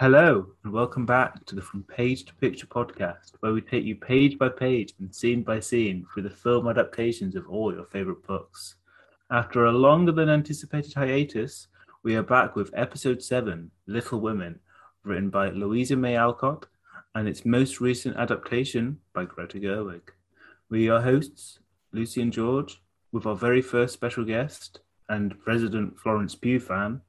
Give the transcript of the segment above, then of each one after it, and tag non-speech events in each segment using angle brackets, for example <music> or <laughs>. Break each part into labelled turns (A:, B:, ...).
A: Hello, and welcome back to the From Page to Picture podcast, where we take you page by page and scene by scene through the film adaptations of all your favourite books. After a longer than anticipated hiatus, we are back with episode 7, Little Women, written by Louisa May Alcott, and its most recent adaptation by Greta Gerwig. We are hosts, Lucy and George, with our very first special guest and resident Florence Pugh fan,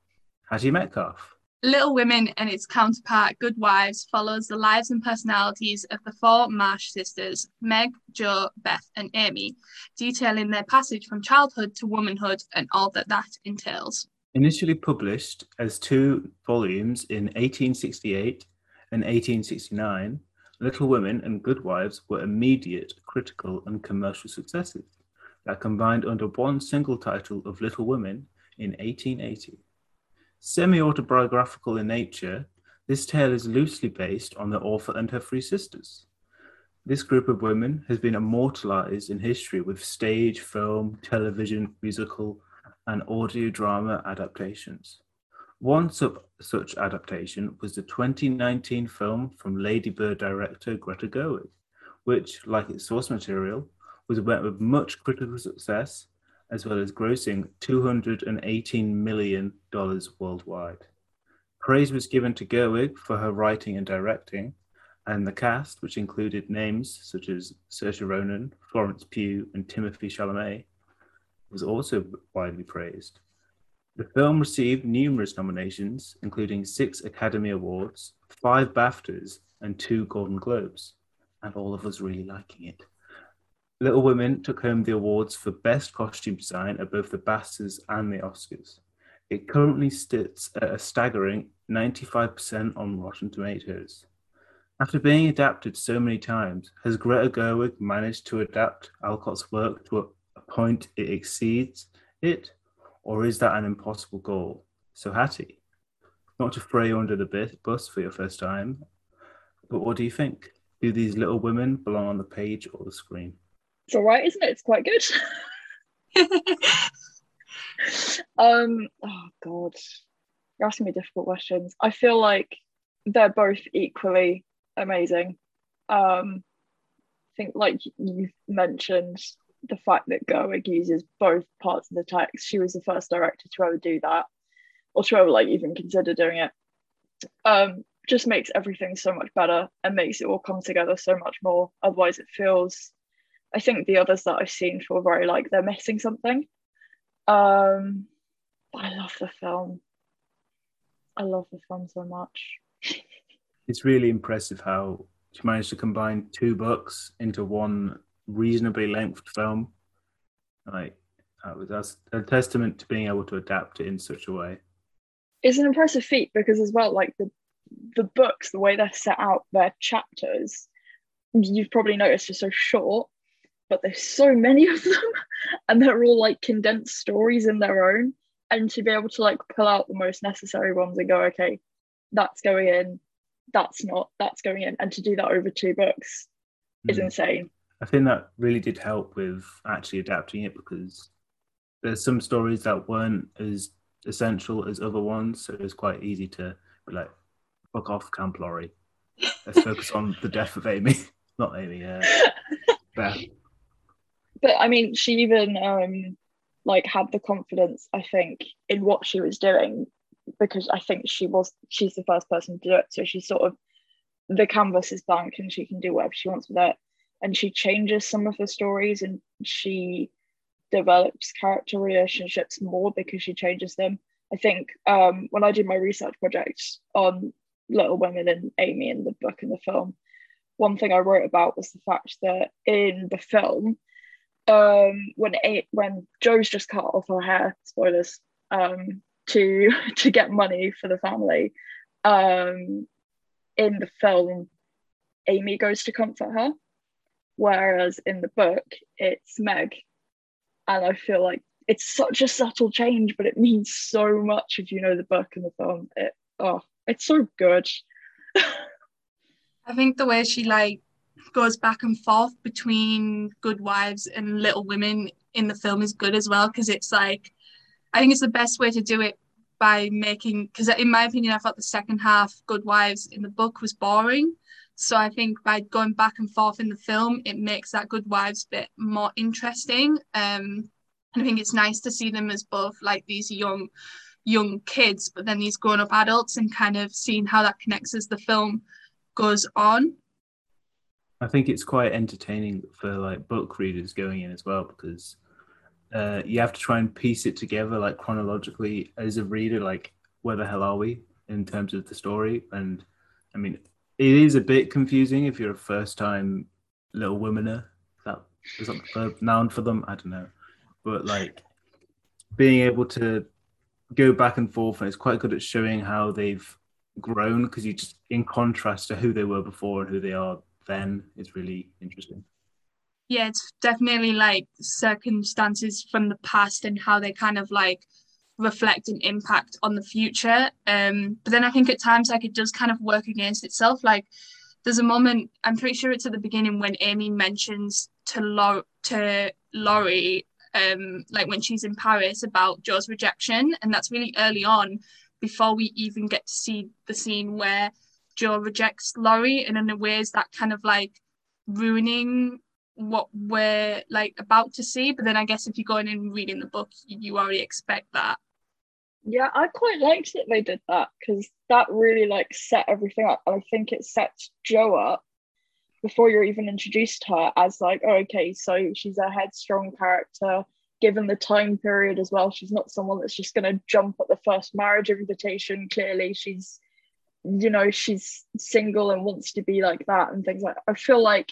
A: Hattie Metcalf.
B: Little Women and its counterpart, Good Wives, follows the lives and personalities of the four March sisters, Meg, Jo, Beth, and Amy, detailing their passage from childhood to womanhood and all that that entails.
A: Initially published as two volumes in 1868 and 1869, Little Women and Good Wives were immediate critical and commercial successes that combined under one single title of Little Women in 1880. Semi autobiographical in nature, this tale is loosely based on the author and her three sisters. This group of women has been immortalized in history with stage, film, television, musical, and audio drama adaptations. One such adaptation was the 2019 film from Lady Bird director Greta Gerwig, which, like its source material, was met with much critical success as well as grossing $218 million worldwide. Praise was given to Gerwig for her writing and directing, and the cast, which included names such as Saoirse Ronan, Florence Pugh, and Timothy Chalamet, was also widely praised. The film received numerous nominations, including six Academy Awards, five BAFTAs, and two Golden Globes, and all of us really liking it. Little Women took home the awards for Best Costume Design at both the BAFTAs and the Oscars. It currently sits at a staggering 95% on Rotten Tomatoes. After being adapted so many times, has Greta Gerwig managed to adapt Alcott's work to a, point it exceeds it, or is that an impossible goal? So, Hattie, not to throw you under the bus for your first time, but what do you think? Do these little women belong on the page or the screen?
C: It's all right, isn't it? It's quite good. <laughs> um, oh god, you're asking me difficult questions. I feel like they're both equally amazing. Um, I think, like you've mentioned, the fact that Gerwig uses both parts of the text. She was the first director to ever do that, or to ever like even consider doing it. Um, just makes everything so much better and makes it all come together so much more. Otherwise, it feels I think the others that I've seen feel very like they're missing something. Um, I love the film. I love the film so much. <laughs>
A: it's really impressive how she managed to combine two books into one reasonably length film. Like that was that's a testament to being able to adapt it in such a way.
C: It's an impressive feat because as well, like the the books, the way they're set out, their chapters, you've probably noticed are so short but there's so many of them <laughs> and they're all like condensed stories in their own and to be able to like pull out the most necessary ones and go okay that's going in that's not that's going in and to do that over two books is mm. insane
A: i think that really did help with actually adapting it because there's some stories that weren't as essential as other ones so it was quite easy to be like fuck off camp Laurie. let's focus on the death of amy <laughs> not amy uh, <laughs> beth
C: but I mean, she even um, like had the confidence, I think, in what she was doing because I think she was she's the first person to do it. So she's sort of the canvas is blank and she can do whatever she wants with it. And she changes some of the stories and she develops character relationships more because she changes them. I think um, when I did my research project on Little Women and Amy in the book and the film, one thing I wrote about was the fact that in the film, um, when it, when Jo's just cut off her hair, spoilers, um, to <laughs> to get money for the family. Um, in the film, Amy goes to comfort her, whereas in the book, it's Meg. And I feel like it's such a subtle change, but it means so much if you know the book and the film. It oh, it's so good. <laughs>
B: I think the way she like goes back and forth between Good Wives and Little Women in the film is good as well because it's like I think it's the best way to do it by making because in my opinion, I thought the second half, Good Wives, in the book was boring. So I think by going back and forth in the film, it makes that Good Wives bit more interesting. Um, and I think it's nice to see them as both like these young young kids, but then these grown up adults and kind of seeing how that connects as the film goes on.
A: I think it's quite entertaining for like book readers going in as well because uh, you have to try and piece it together like chronologically as a reader. Like, where the hell are we in terms of the story? And I mean, it is a bit confusing if you're a first time Little Womener. That is that the noun for them? I don't know, but like being able to go back and forth and it's quite good at showing how they've grown because you just in contrast to who they were before and who they are then is really interesting.
B: Yeah it's definitely like circumstances from the past and how they kind of like reflect an impact on the future. Um but then i think at times like it does kind of work against itself. Like there's a moment i'm pretty sure it's at the beginning when amy mentions to Lor- to laurie um like when she's in paris about jo's rejection. And that's really early on before we even get to see the scene where Jo rejects Laurie and in a way is that kind of like ruining what we're like about to see. But then I guess if you go in and reading the book, you already expect that.
C: Yeah, I quite liked that they did that because that really like set everything up. I think it sets Jo up before you're even introduced to her as like, oh, okay, so she's a headstrong character given the time period as well. She's not someone that's just going to jump at the first marriage invitation. Clearly, she's, you know, she's single and wants to be like that and things like that. I feel like,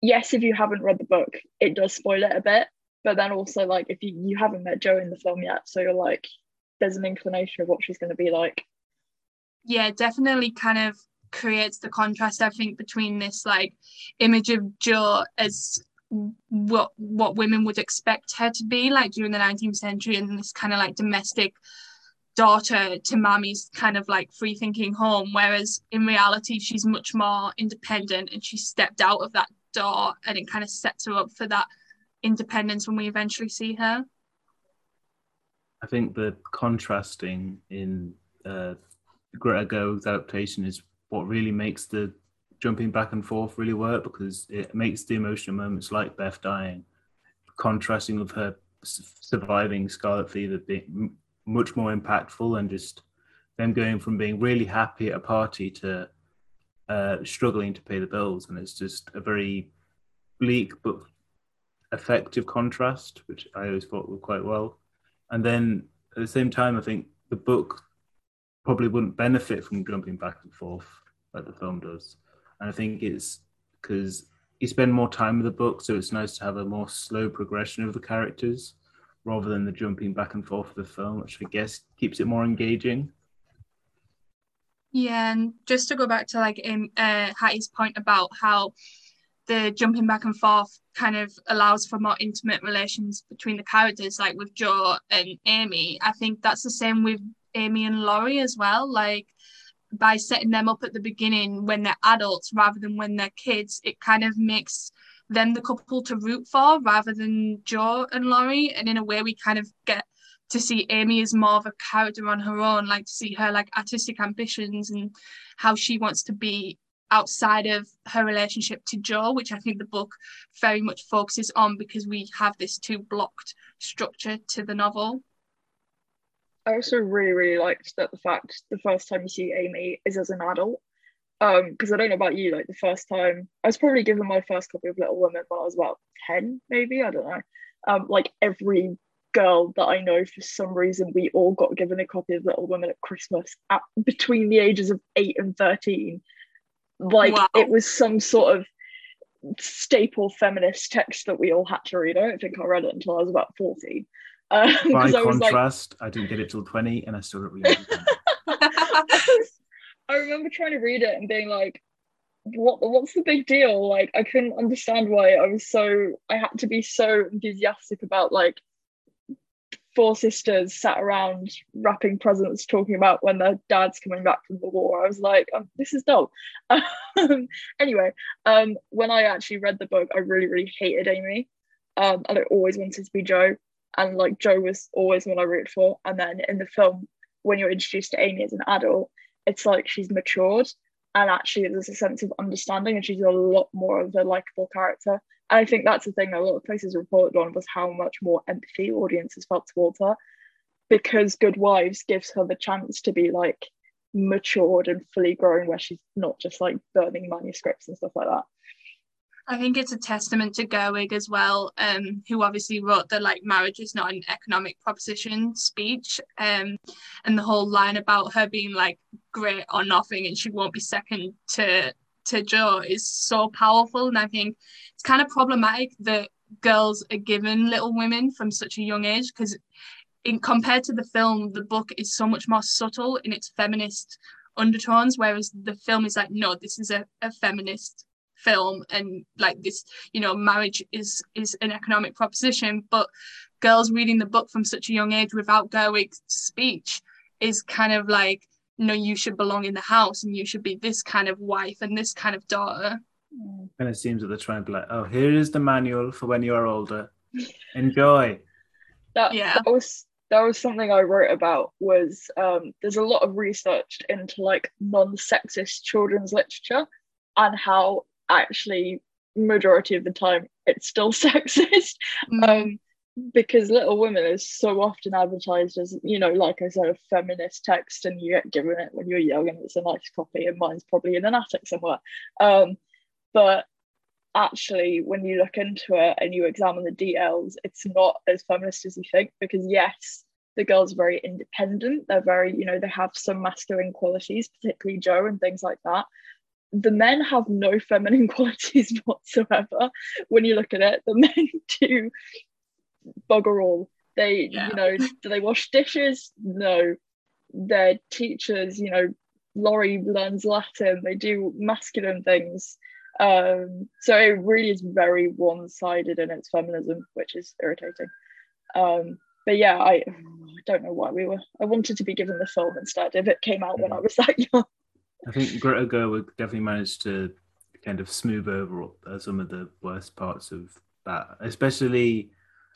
C: yes, if you haven't read the book, it does spoil it a bit. But then also, like, if you, you haven't met Jo in the film yet, so you're like, there's an inclination of what she's going to be like.
B: Yeah, definitely kind of creates the contrast, I think, between this like image of Jo as what what women would expect her to be like during the 19th century and this kind of like domestic daughter to mommy's kind of like free thinking home whereas in reality she's much more independent and she stepped out of that door and it kind of sets her up for that independence when we eventually see her.
A: I think the contrasting in uh greta gerwig's adaptation is what really makes the jumping back and forth really work because it makes the emotional moments like Beth dying, contrasting with her surviving scarlet fever being much more impactful and just them going from being really happy at a party to uh, struggling to pay the bills. And it's just a very bleak but effective contrast, which I always thought were quite well. And then at the same time, I think the book probably wouldn't benefit from jumping back and forth like the film does. And I think it's because you spend more time with the book, so it's nice to have a more slow progression of the characters rather than the jumping back and forth of the film, which I guess keeps it more engaging.
B: Yeah, and just to go back to like um, uh, Hattie's point about how the jumping back and forth kind of allows for more intimate relations between the characters, like with Jo and Amy. I think that's the same with Amy and Laurie as well. Like by setting them up at the beginning when they're adults rather than when they're kids, it kind of makes them the couple to root for rather than Jo and Laurie. And in a way, we kind of get to see Amy as more of a character on her own, like to see her like artistic ambitions and how she wants to be outside of her relationship to Jo, which I think the book very much focuses on because we have this two blocked structure to the novel.
C: I also really, really liked that the fact the first time you see Amy is as an adult. Um, because I don't know about you, like the first time I was probably given my first copy of Little Women when I was about 10, maybe, I don't know. Um, like every girl that I know for some reason we all got given a copy of Little Women at Christmas at between the ages of 8 and 13. Like wow. it was some sort of staple feminist text that we all had to read. I don't think I read it until I was about 14. <laughs>
A: Um, By I contrast, like... I didn't get it till 20 and I still don't read <laughs> it. <laughs>
C: I remember trying to read it and being like, what what's the big deal? Like I couldn't understand why I was so I had to be so enthusiastic about like four sisters sat around wrapping presents talking about when their dad's coming back from the war. I was like, oh, this is dull. <laughs> Um, anyway, um, when I actually read the book, I really, really hated Amy. Um, and I always wanted to be Jo and like Jo was always what I rooted for. And then in the film, when you're introduced to Amy as an adult, it's like she's matured and actually there's a sense of understanding and she's a lot more of a likable character. And I think that's the thing a lot of places reported on was how much more empathy audiences felt towards her because Good Wives gives her the chance to be like matured and fully grown where she's not just like burning manuscripts and stuff like that.
B: I think it's a testament to Gerwig as well, um, who obviously wrote the like marriage is not an economic proposition speech, um, and the whole line about her being like great or nothing and she won't be second to to Jo is so powerful, and I think it's kind of problematic that girls are given Little Women from such a young age because in compared to the film, the book is so much more subtle in its feminist undertones, whereas the film is like, no, this is a, a feminist film and like this, you know, marriage is is an economic proposition. But girls reading the book from such a young age without Gerwig's speech is kind of like, no, you should belong in the house and you should be this kind of wife and this kind of daughter.
A: And it seems that they're trying to be like, oh, here is the manual for when you are older. <laughs> Enjoy.
C: That, yeah. that was that was something I wrote about was um, there's a lot of research into like non-sexist children's literature and how actually majority of the time it's still <laughs> sexist. Mm. um, because Little Women is so often advertised as you know like I said a feminist text and you get given it when you're young and it's a nice copy and mine's probably in an attic somewhere. Um, but actually when you look into it and you examine the details it's not as feminist as you think because yes the girls are very independent. They're very you know they have some masculine qualities particularly jo and things like that the men have no feminine <laughs> qualities whatsoever when you look at it the <laughs> men do bugger all they yeah. you know do they wash dishes no they're teachers you know laurie learns latin they do masculine things um, so it really is very one-sided in its feminism, which is irritating. Um, but yeah, I, I don't know why we were. I wanted to be given the film instead if it came out when I was that <laughs> young.
A: I think Greta Gerwig definitely managed to kind of smooth over uh, some of the worst parts of that. Especially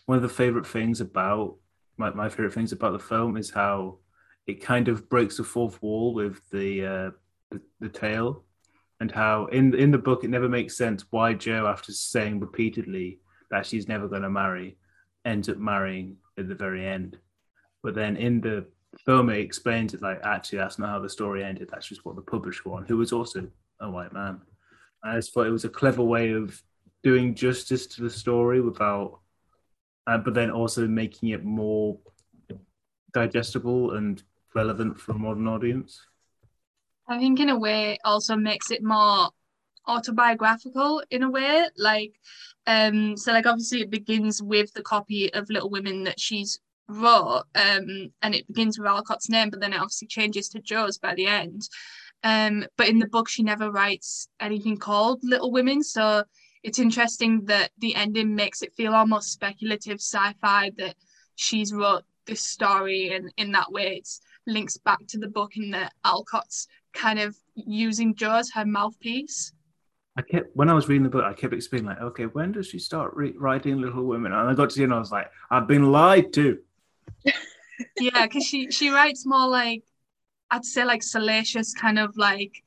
A: one of the favorite things about my, my favorite things about the film is how it kind of breaks the fourth wall with the uh, the, the tale and how in in the book it never makes sense why Jo, after saying repeatedly that she's never going to marry, ends up marrying at the very end. But then in the film, it explains it like actually that's not how the story ended. That's just what the publisher wanted, who was also a white man. I just thought it was a clever way of doing justice to the story without, uh, but then also making it more digestible and relevant for a modern audience.
B: I think in a way also makes it more autobiographical in a way like um so like obviously it begins with the copy of little women that she's wrote um and it begins with alcott's name but then it obviously changes to jo's by the end um but in the book she never writes anything called little women so it's interesting that the ending makes it feel almost speculative sci-fi that she's wrote this story and in that way it links back to the book in that alcott's kind of using Jo as her mouthpiece.
A: I kept when I was reading the book, I kept explaining like, okay, when does she start re- writing Little Women? And I got to see, and I was like, I've been lied to.
B: Yeah, because she she writes more like I'd say like salacious kind of like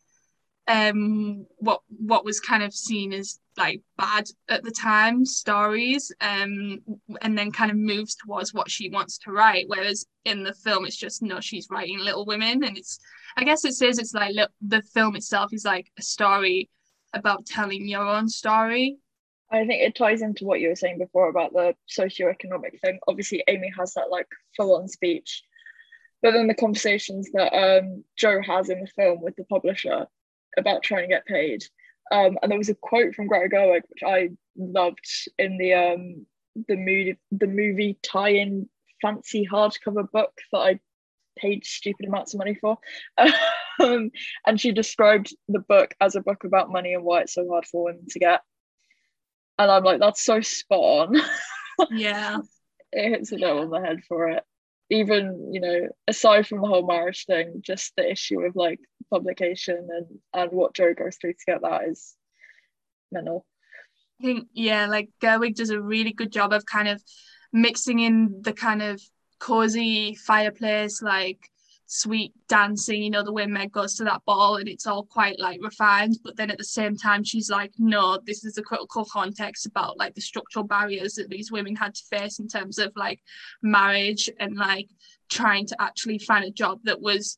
B: um what what was kind of seen as like bad at the time stories um and then kind of moves towards what she wants to write whereas in the film it's just no she's writing little women and it's I guess it says it's like look, the film itself is like a story about telling your own story.
C: I think it ties into what you were saying before about the socioeconomic thing. Obviously, Amy has that like full-on speech, but then the conversations that um, Jo has in the film with the publisher about trying to get paid. Um, and there was a quote from Greta Gerwig which I loved in the um, the movie the movie tie-in fancy hardcover book that I paid stupid amounts of money for. <laughs> Um, and she described the book as a book about money and why it's so hard for women to get. And I'm like, that's so spot on.
B: Yeah. <laughs>
C: it hits a nail on the head for it. Even, you know, aside from the whole marriage thing, just the issue of like publication and, and what Jo goes through to get that is mental.
B: I think, yeah, like Gerwig does a really good job of kind of mixing in the kind of cozy fireplace, like sweet dancing, you know, the way Meg goes to that ball and it's all quite like refined. But then at the same time, she's like, no, this is a critical context about like the structural barriers that these women had to face in terms of like marriage and like trying to actually find a job that was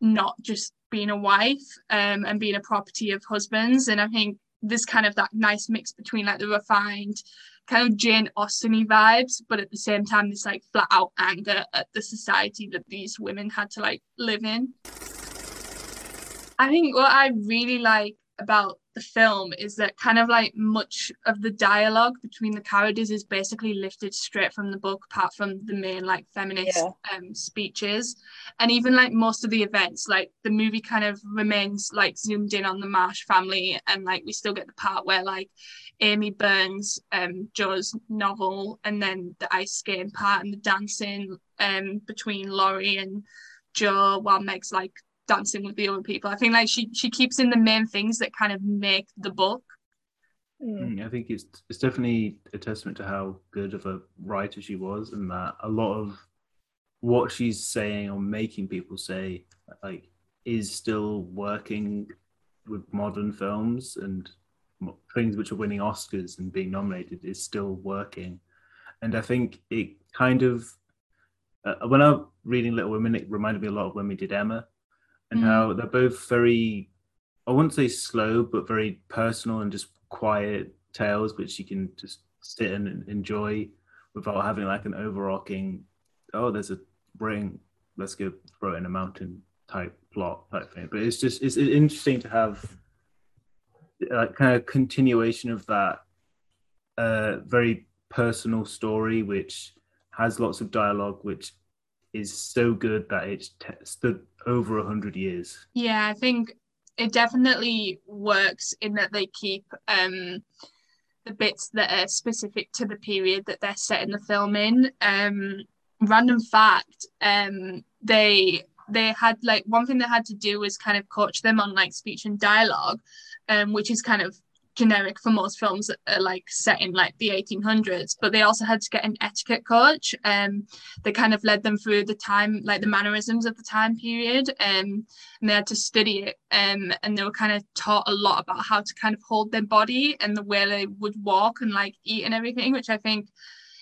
B: not just being a wife um, and being a property of husbands. And I think this kind of that nice mix between like the refined kind of Jane Austen vibes, but at the same time, this like flat out anger at the society that these women had to like live in. I think what I really like about the film is that kind of like much of the dialogue between the characters is basically lifted straight from the book apart from the main like feminist yeah. um, speeches and even like most of the events like the movie kind of remains like zoomed in on the march family and like we still get the part where like amy burns um jo's novel and then the ice skating part and the dancing um between laurie and jo while meg's like dancing with the other people. I think like she she keeps in the main things that kind of make the book.
A: Mm, I think it's it's definitely a testament to how good of a writer she was, and that a lot of what she's saying or making people say like is still working with modern films and things which are winning Oscars and being nominated is still working. And I think it kind of uh, when I was reading Little Women, it reminded me a lot of when we did Emma, and mm. how they're both very, I wouldn't say slow, but very personal and just quiet tales, which you can just sit and enjoy without having like an overarching, oh, there's a ring, let's go throw it in a mountain type plot type thing. But it's just, it's interesting to have like kind of continuation of that uh, very personal story, which has lots of dialogue, which is so good that it's t- stood over a hundred years.
B: Yeah, I think it definitely works in that they keep um, the bits that are specific to the period that they're setting the film in. Um, random fact, um, they they had like one thing they had to do was kind of coach them on like speech and dialogue, um, which is kind of generic for most films that are like set in like the 1800s but they also had to get an etiquette coach um they kind of led them through the time like the mannerisms of the time period um and they had to study it um and they were kind of taught a lot about how to kind of hold their body and the way they would walk and like eat and everything which i think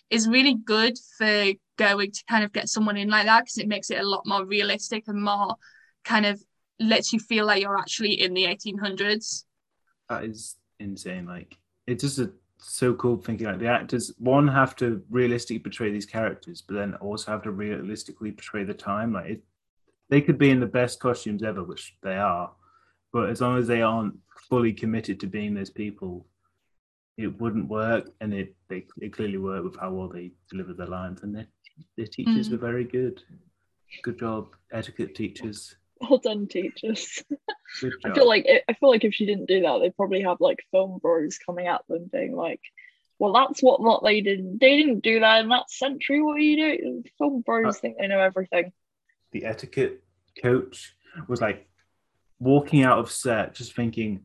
B: is really good for going to kind of get someone in like that because it makes it a lot more realistic and more kind of lets you feel like you're actually in the 1800s
A: that is insane. Like it's just a, so cool thinking like the actors one have to realistically portray these characters, but then also have to realistically portray the time. Like it, they could be in the best costumes ever, which they are, but as long as they aren't fully committed to being those people, it wouldn't work. And it they it clearly worked with how well they delivered their lines, and their their teachers mm. were very good. Good job, etiquette teachers.
C: Well done, teachers. <laughs> I feel like I feel like if she didn't do that, they'd probably have like film bros coming at them, being like, "Well, that's what what they did. They didn't do that in that century. What are you doing?" Film bros uh, think they know everything.
A: The etiquette coach was like walking out of set, just thinking,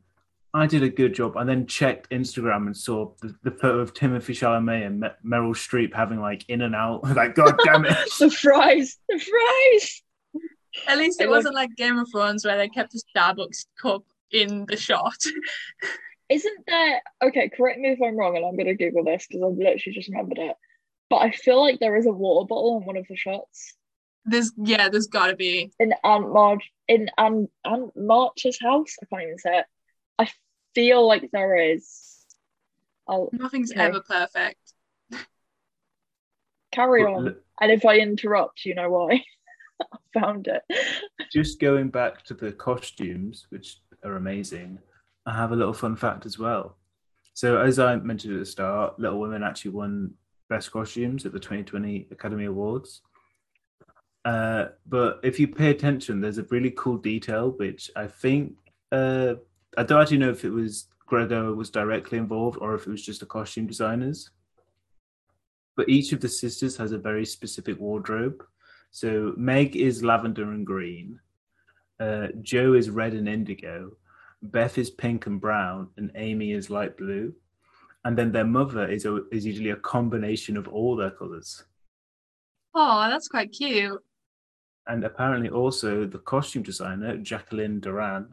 A: "I did a good job," and then checked Instagram and saw the, the photo of Timothée Chalamet and Meryl Streep having like in and out. <laughs> like, God damn it! <laughs>
C: the fries, the fries.
B: At least it wasn't like Game of Thrones where they kept a Starbucks cup in the shot. <laughs>
C: Isn't there okay? Correct me if I'm wrong, and I'm gonna Google this because I've literally just remembered it. But I feel like there is a water bottle on one of the shots.
B: There's yeah, there's gotta be
C: in Aunt Marge in Aunt Aunt March's house. I can't even say it. I feel like there is.
B: I'll, Nothing's okay. ever perfect.
C: Carry on, and if I interrupt, you know why. <laughs> <laughs> found it.
A: Just going back to the costumes, which are amazing, I have a little fun fact as well. So, as I mentioned at the start, Little Women actually won Best Costumes at the 2020 Academy Awards. Uh, but if you pay attention, there's a really cool detail which I think uh, I don't actually know if it was Grego was directly involved or if it was just the costume designers. But each of the sisters has a very specific wardrobe. So Meg is lavender and green. Uh, Jo is red and indigo. Beth is pink and brown, and Amy is light blue. And then their mother is a, is usually a combination of all their colors.
B: Oh, that's quite cute.
A: And apparently, also the costume designer Jacqueline Durran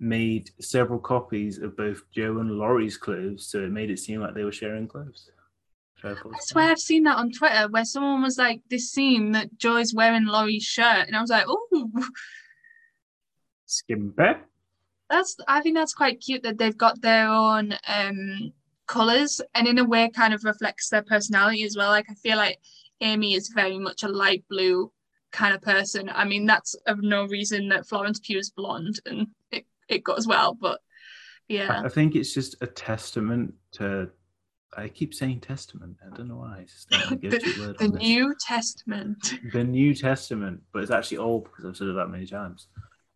A: made several copies of both Jo and Laurie's clothes, so it made it seem like they were sharing clothes. So I thought it
B: I
A: was
B: swear I've seen that on Twitter where someone was like, this scene that Joy's wearing Laurie's shirt. And I was like, oh,
A: Skimpe.
B: that's, I think that's quite cute that they've got their own um colours and in a way kind of reflects their personality as well. Like, I feel like Amy is very much a light blue kind of person. I mean, that's of no reason that Florence Pugh is blonde and it, it goes well, but yeah.
A: I think it's just a testament to. I keep saying testament. I don't know why. Just don't want to give it a word
B: The. New Testament. <laughs>
A: the New Testament, but it's actually old because I've said it that many times.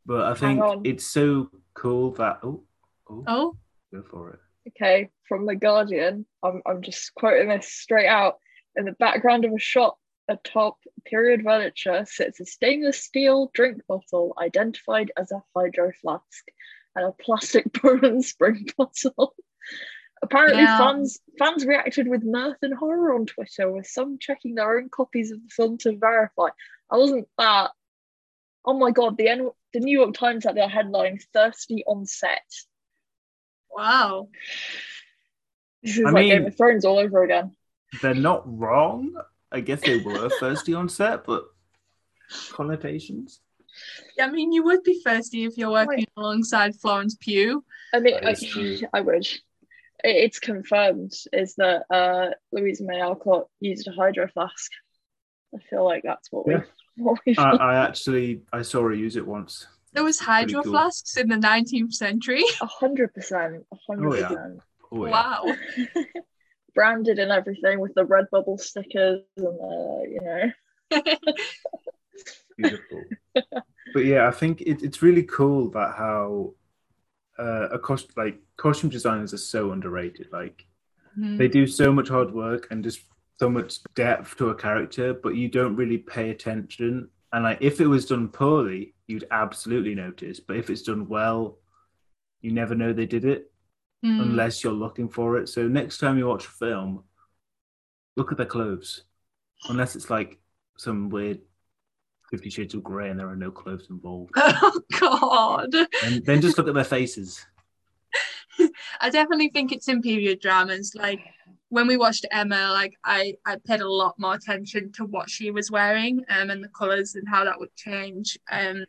A: But I think it's so cool that oh, oh,
B: Oh,
A: go for it.
C: Okay, from the Guardian. I'm I'm just quoting this straight out. In the background of a shop atop period furniture sits a stainless steel drink bottle identified as a hydro flask and a plastic <laughs> Poland spring bottle. Apparently,
B: Yeah.
C: fans fans reacted with mirth and horror on Twitter, with some checking their own copies of the film to verify. I wasn't that. Oh my god! The N- the New York Times had their headline "Thirsty on Set."
B: wow.
C: This is
A: I
C: like Game of Thrones all over again.
A: They're not wrong. I guess they were <laughs> thirsty on set, but connotations.
B: Yeah, I mean, you would be thirsty if you're working alongside Florence Pugh.
C: I mean,
A: That
C: I. I would. It- It's confirmed is that uh, Louisa May Alcott used a hydro flask. I feel like that's what
A: Yeah. <laughs>
C: we what we've
A: I, I actually I saw her use it once.
B: There was hydro
A: cool.
B: flasks in the 19th century.
C: a hundred percent, a hundred percent
A: Oh yeah.
B: Wow. <laughs>
C: branded and everything with the Redbubble stickers and the you know. <laughs>
A: beautiful. but yeah, I think it, it's really cool that how uh, a cost like costume designers are so underrated. Like
B: Mm.
A: they do so much hard work and just so much depth to a character, but you don't really pay attention. And like if it was done poorly, you'd absolutely notice. But if it's done well, you never know they did it
B: Mm.
A: unless you're looking for it. So next time you watch a film, look at their clothes. Unless it's like some weird Fifty Shades of Grey and there are no clothes involved. <laughs>
B: Oh God.
A: And then just look at their faces. <laughs>
B: I definitely think it's in period dramas. Like when we watched Emma, like I, I paid a lot more attention to what she was wearing um, and the colours and how that would change. Um,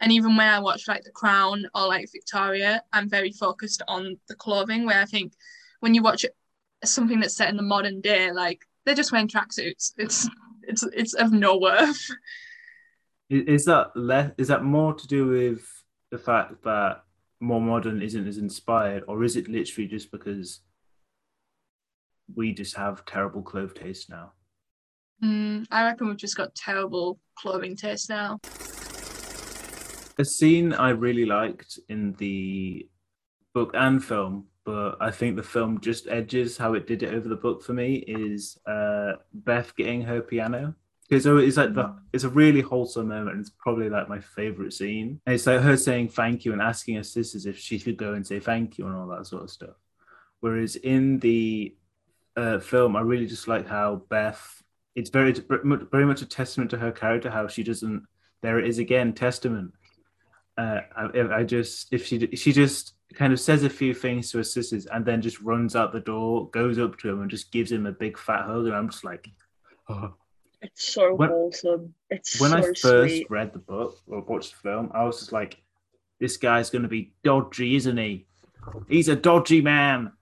B: and even when I watch like The Crown or like Victoria, I'm very focused on the clothing. Where I think when you watch something that's set in the modern day, like they're just wearing tracksuits. It's it's it's of no worth. <laughs>
A: Is that less? Is that more to do with the fact that more modern isn't as inspired, or is it literally just because we just have terrible clothes taste now?
B: Mm, I reckon we've just got terrible clothing taste now.
A: A scene I really liked in the book and film, but I think the film just edges how it did it over the book for me is uh, Beth getting her piano. Because it's like the it's a really wholesome moment. And it's probably like my favorite scene. And it's like her saying thank you and asking her sisters if she could go and say thank you and all that sort of stuff. Whereas in the uh, film, I really just like how Beth. It's very very much a testament to her character how she doesn't. There it is again, testament uh, I, I just if she she just kind of says a few things to her sisters and then just runs out the door, goes up to him and just gives him a big fat hug, and I'm just like, oh.
C: It's so
A: When-
C: wholesome. It's
A: When
C: so
A: I first
C: sweet.
A: read the book or watched the film, I was just like, this guy's going to be dodgy, isn't he? He's a dodgy man.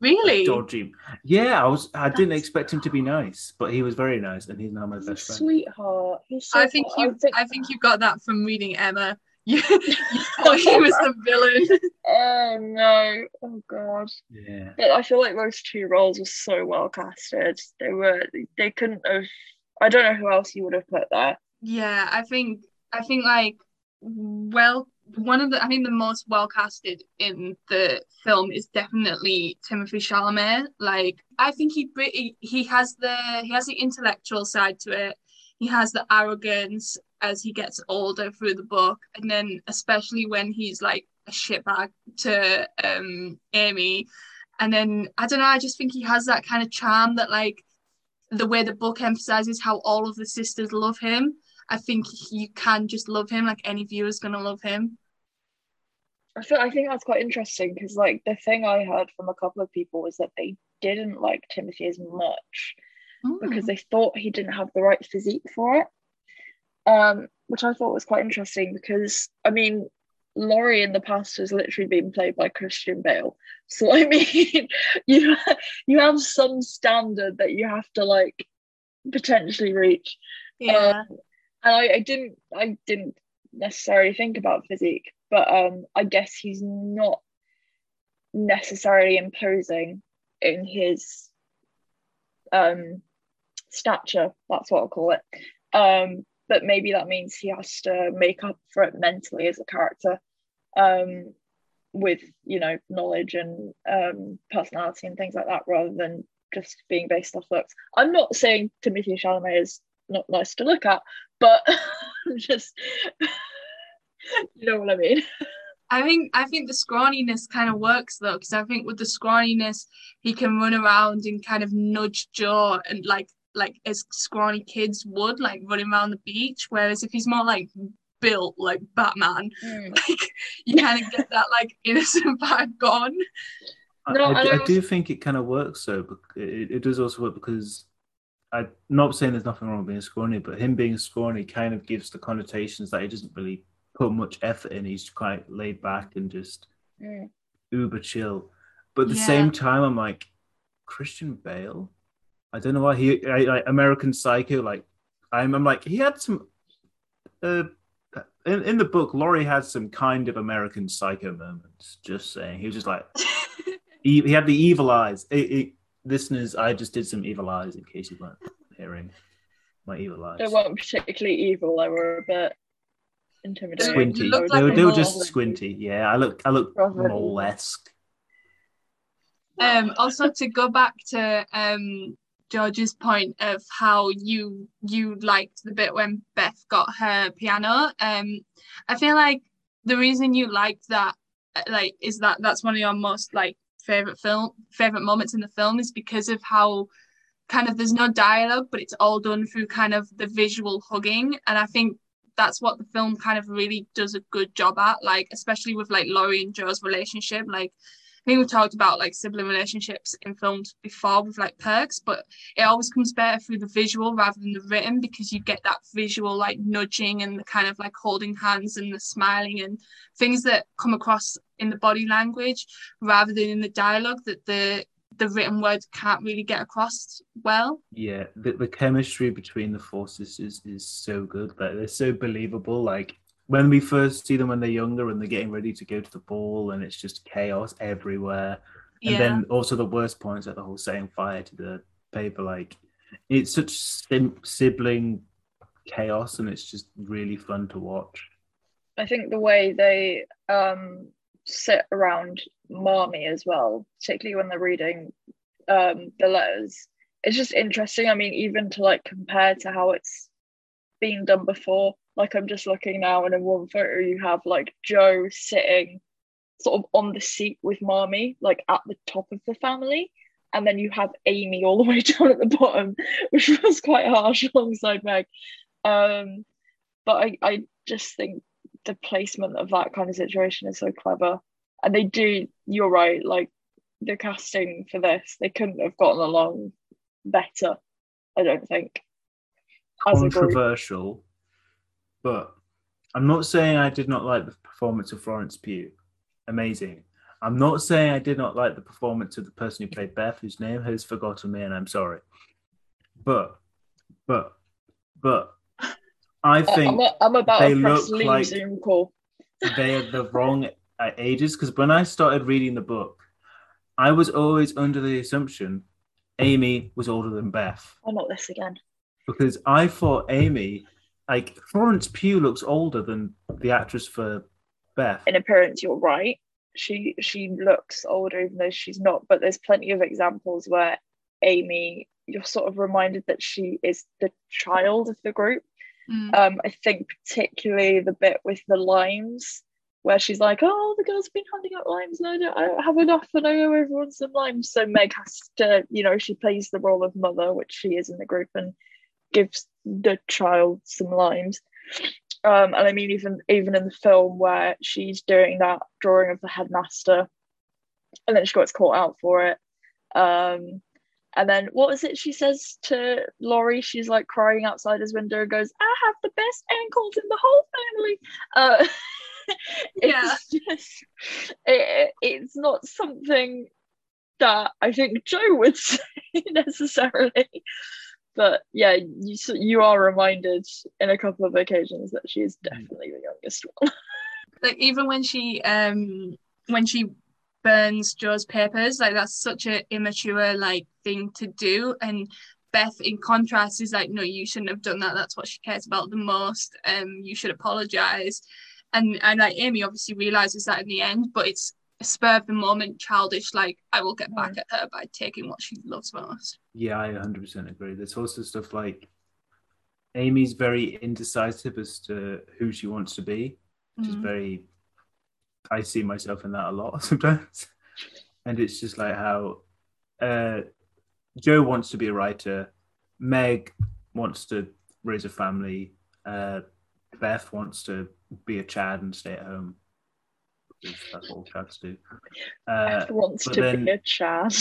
B: Really?
A: Dodgy. Yeah, I was. I didn't expect him to be nice, but he was very nice, and he's now my
C: He's
A: best friend.
C: sweetheart. He's so
B: I think
C: hot.
B: you I think you got that from reading Emma. <laughs> You, you <laughs> thought he was the villain. <laughs>
C: Oh no! Oh god!
A: Yeah.
C: But I feel like those two roles were so well casted. They were. They couldn't have. I don't know who else you would have put there.
B: Yeah, I think I think like well one of the I think the most well casted in the film is definitely Timothy Chalamet. Like I think he he has the he has the intellectual side to it. He has the arrogance as he gets older through the book, and then especially when he's like a shitbag to um Amy, and then I don't know. I just think he has that kind of charm that like the way the book emphasizes how all of the sisters love him I think you can just love him. Like any viewer's gonna love him.
C: I feel I think that's quite interesting because like the thing I heard from a couple of people was that they didn't like Timothy as much because
B: Mm.
C: they thought he didn't have the right physique for it. Um, which I thought was quite interesting because I mean Laurie in the past has literally been played by Christian Bale. So I <laughs> mean you you have some standard that you have to like potentially reach.
B: yeah.
C: Um, and I, I didn't I didn't necessarily think about physique, but um I guess he's not necessarily imposing in his um stature, that's what I'll call it. Um but maybe that means he has to make up for it mentally as a character um with you know knowledge and um personality and things like that rather than just being based off looks. I'm not saying Timothy Chalamet is not nice to look at, but <laughs> just <laughs> you know what I mean.
B: I think I think the scrawniness kind of works though, because I think with the scrawniness he can run around and kind of nudge Jo and like like as scrawny kids would, like running around the beach. Whereas if he's more like built like Batman, <laughs> like you kind of get that like innocent <laughs> vibe gone.
A: I-
C: No,
A: I,
C: and
A: do-
C: I
A: I do think it kind of works though. bec- It, it does also work because I'm not saying there's nothing wrong with being scrawny, but him being scrawny kind of gives the connotations that he doesn't really put much effort in. He's quite laid back and just
C: Mm.
A: uber chill. But at the
B: Yeah.
A: same time, I'm like Christian Bale. I don't know why he I, like American Psycho. Like I'm, I'm like he had some. Uh, in, in the book, Laurie had some kind of American Psycho moments. Just saying, he was just like he, <laughs> he had the evil eyes. It, it, listeners, I just did some evil eyes in case you weren't hearing my evil eyes.
C: They weren't particularly evil, they were a bit intimidating.
A: Squinty.
B: You look
A: they were, they were just squinty. Yeah, I look I look
C: Rather-
A: mole-esque.
B: um also to go back to um George's point of how you you liked the bit when Beth got her piano. Um I feel like the reason you liked that uh, like is that that's one of your most like favorite film favorite moments in the film is because of how kind of there's no dialogue but it's all done through kind of the visual hugging. And I think that's what the film kind of really does a good job at like especially with like Laurie and Jo's relationship. Like I think we've talked about like sibling relationships in films before with like perks, but it always comes better through the visual rather than the written because you get that visual like nudging and the kind of like holding hands and the smiling and things that come across in the body language rather than in the dialogue that the the written words can't really get across well.
A: Yeah, the, the chemistry between the four sisters is so good. Like they're so believable. Like when we first see them when they're younger and they're getting ready to go to the ball and it's just chaos everywhere. And then also the worst points like the whole setting fire to the paper. Like it's such sim- sibling chaos and it's just really fun to watch.
C: I think the way they um, sit around Marmee as well, particularly when they're reading um, the letters, it's just interesting. I mean, even to like compare to how it's been done before. Like I'm just looking now, and in one photo you have like Jo sitting sort of on the seat with Marmee, like at the top of the family. And then you have Amy all the way <laughs> down at the bottom, which was quite harsh <laughs> alongside Meg. Um, but I, I just think the placement of that kind of situation is so clever. And they do, you're right, like the casting for this, they couldn't have gotten along better, I don't think. As.
A: Controversial, but I'm not saying I did not like the performance of Florence Pugh. Amazing. I'm not saying I did not like the performance of the person who played Beth, whose name has forgotten me, and I'm sorry. But, but, but, I think
C: I'm, I'm about
A: they look like-
C: call.
A: they are the wrong ages because when I started reading the book, I was always under the assumption Amy was older than Beth
C: Oh, not this again.
A: because I thought Amy, like Florence Pugh, looks older than the actress for Beth.
C: In appearance, you're right. She she looks older, even though she's not. But there's plenty of examples where Amy, you're sort of reminded that she is the child of the group.
B: Mm.
C: Um, I think particularly the bit with the limes, where she's like, "Oh, the girls have been handing out limes, and I don't, I don't have enough, and I owe everyone some limes." So Meg has to, you know, she plays the role of mother, which she is in the group, and gives the child some lines. Um, and I mean, even even in the film where she's doing that drawing of the headmaster, and then she gets caught out for it. Um, and then what was it she says to Laurie? She's like crying outside his window and goes, I have the best ankles in the whole family. Uh, <laughs>
B: Yeah.
C: it's just, it, it's not something that I think Jo would <laughs> say necessarily. But yeah, you you are reminded in a couple of occasions that she is definitely the youngest one. <laughs>
B: like even when she um when she burns Jo's papers, like that's such an immature like thing to do. And Beth, in contrast, is like, no, you shouldn't have done that. That's what she cares about the most. Um, you should apologize. And and like Amy obviously realizes that in the end, but it's a spur of the moment, childish. Like I will get back at her by taking what she loves most.
A: Yeah, I 100% agree. There's also stuff like Amy's very indecisive as to who she wants to be, which is
B: Mm.
A: very. I see myself in that a lot <laughs> sometimes, and it's just like how uh, Jo wants to be a writer, Meg wants to raise a family, uh, Beth wants to be a Chad and stay at home. Because that's what all Chads do. Uh,
C: Beth wants to be a Chad.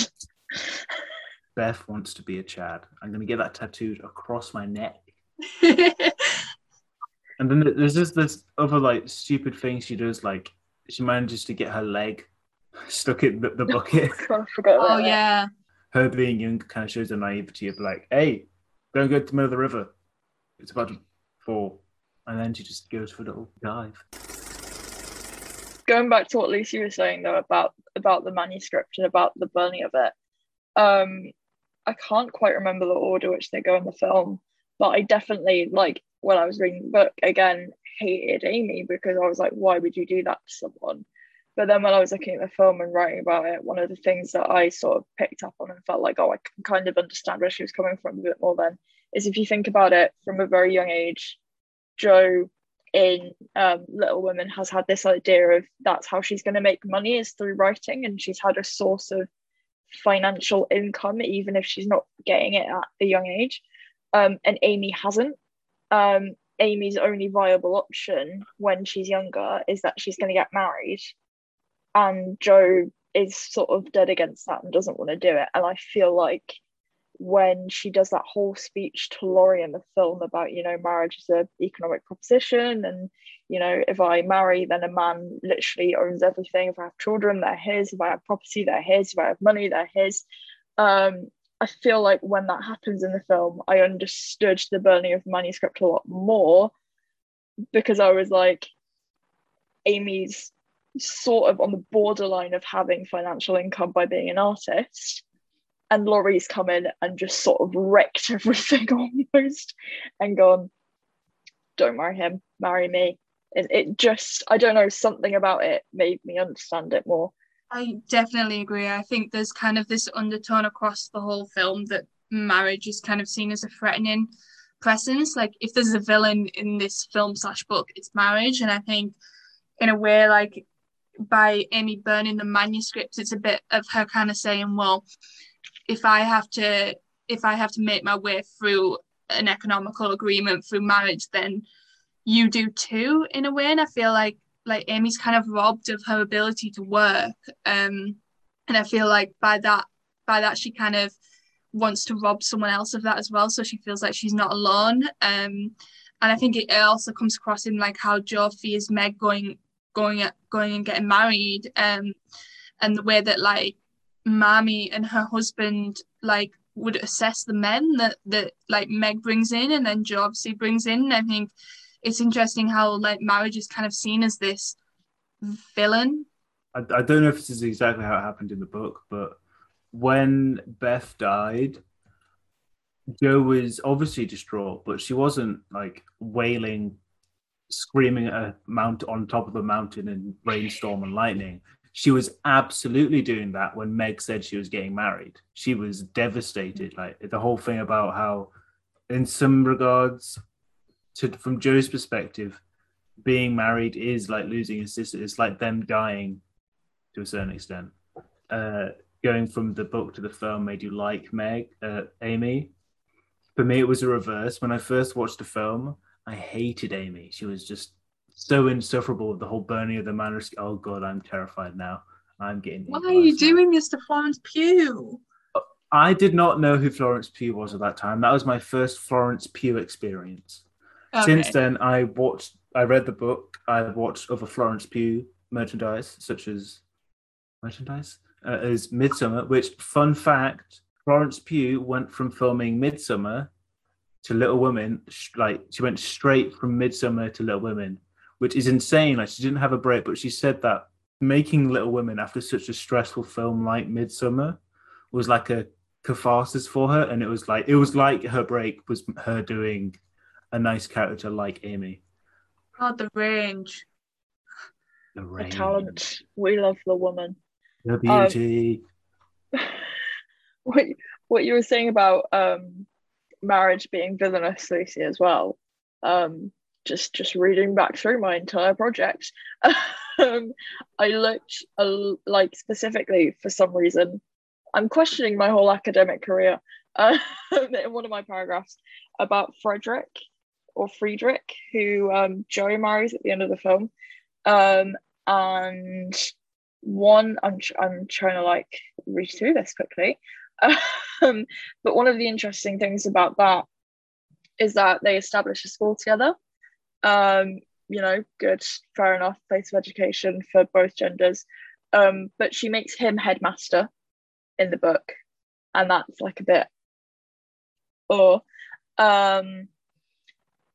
A: Beth wants to be a Chad. I'm going to get that tattooed across my neck. <laughs> And then there's just this other like stupid thing she does. Like she manages to get her leg <laughs> stuck in the, the <laughs> bucket.
C: I forgot about
B: oh yeah.
A: her being young kind of shows the naivety of like, hey, don't go to the middle of the river. It's about to fall. And then she just goes for a little dive.
C: Going back to what Lucy was saying though about about the manuscript and about the burning of it, um, I can't quite remember the order which they go in the film, but I definitely like when I was reading the book again hated Amy because I was like, why would you do that to someone? But then when I was looking at the film and writing about it, one of the things that I sort of picked up on and felt like, oh, I can kind of understand where she was coming from a bit more then, is if you think about it from a very young age, Jo in um, Little Women has had this idea of that's how she's going to make money is through writing, and she's had a source of financial income, even if she's not getting it at a young age. Um, and Amy hasn't. Um, Amy's only viable option when she's younger is that she's going to get married, and Jo is sort of dead against that and doesn't want to do it. And I feel like when she does that whole speech to Laurie in the film about, you know, marriage is an economic proposition, and you know, if I marry, then a man literally owns everything. If I have children, they're his. If I have property, they're his. If I have money, they're his. Um, I feel like when that happens in the film, I understood the burning of the manuscript a lot more because I was like, Amy's sort of on the borderline of having financial income by being an artist. And Laurie's come in and just sort of wrecked <laughs> everything almost and gone, don't marry him, marry me. It, it just, I don't know, something about it made me understand it more.
B: I definitely agree. I think there's kind of this undertone across the whole film that marriage is kind of seen as a threatening presence. Like if there's a villain in this film slash book, it's marriage. And I think in a way, like by Amy burning the manuscript, it's a bit of her kind of saying, well, if I have to if I have to make my way through an economical agreement through marriage, then you do too, in a way. And I feel like like Amy's kind of robbed of her ability to work. Um, and I feel like by that by that she kind of wants to rob someone else of that as well. So she feels like she's not alone. Um, and I think it also comes across in like how Jo fears Meg going going going and getting married. Um, and the way that like Marmee and her husband like would assess the men that that like Meg brings in and then Jo obviously brings in. I think it's interesting how like marriage is kind of seen as this villain.
A: I, I don't know if this is exactly how it happened in the book, but when Beth died, Jo was obviously distraught, but she wasn't like wailing, screaming at a mount on top of a mountain in rainstorm and lightning. She was absolutely doing that when Meg said she was getting married. She was devastated. Like the whole thing about how, in some regards, to from Jo's perspective, being married is like losing a sister. It's like them dying to a certain extent. Uh, going from the book to the film made you like Meg, uh, Amy. For me, it was a reverse. When I first watched the film, I hated Amy. She was just so insufferable with the whole burning of the manor. Oh god, I'm terrified now. I'm getting.
B: Why are you doing this to Florence Pugh?
A: I did not know who Florence Pugh was at that time. That was my first Florence Pugh experience.
B: Okay.
A: Since then, I watched, I read the book, I watched other Florence Pugh merchandise, such as merchandise, uh, as Midsommar. Which, fun fact, Florence Pugh went from filming Midsommar to Little Women, sh- like she went straight from Midsommar to Little Women, which is insane. Like she didn't have a break, but she said that making Little Women after such a stressful film like Midsommar was like a catharsis for her, and it was like it was like her break was her doing a nice character like Amy.
B: God, the range.
A: The, range.
C: The talent. We love the woman.
A: the beauty. <laughs>
C: what what you were saying about um marriage being villainous, Lucy, as well. Um, just just reading back through my entire project, <laughs> um, I looked uh, like specifically for some reason. I'm questioning my whole academic career. Uh, <laughs> in one of my paragraphs about Frederick or Friedrich, who um, Joey marries at the end of the film, um, and one I'm I'm trying to like read through this quickly. <laughs> Um, but one of the interesting things about that is that they establish a school together. Um, you know, good, fair enough, place of education for both genders. Um, but she makes him headmaster in the book, and that's like a bit, or, um,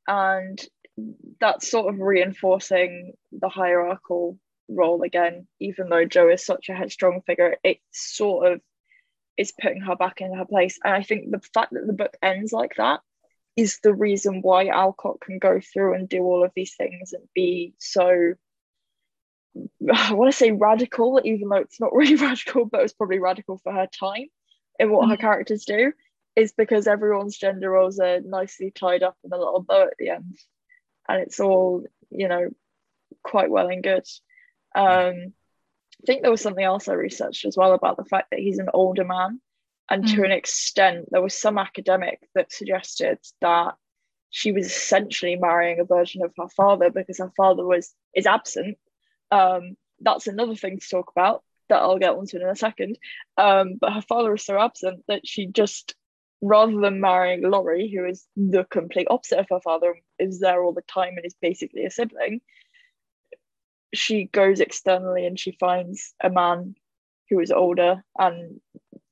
C: and that's sort of reinforcing the hierarchical role again. Even though Jo is such a headstrong figure, it sort of is putting her back in her place. And I think the fact that the book ends like that is the reason why Alcott can go through and do all of these things and be so I want to say radical, even though it's not <laughs> really radical, but it's probably radical for her time in what her
B: Mhm.
C: characters do, is because everyone's gender roles are nicely tied up in a little bow at the end. And it's all, you know, quite well and good. Um, I think there was something else I researched as well about the fact that he's an older man. And to
B: Mm.
C: an extent, there was some academic that suggested that she was essentially marrying a version of her father because her father was is absent. Um, that's another thing to talk about that I'll get onto in a second. Um, but her father is so absent that she just, rather than marrying Laurie, who is the complete opposite of her father, is there all the time and is basically a sibling, she goes externally and she finds a man who is older and,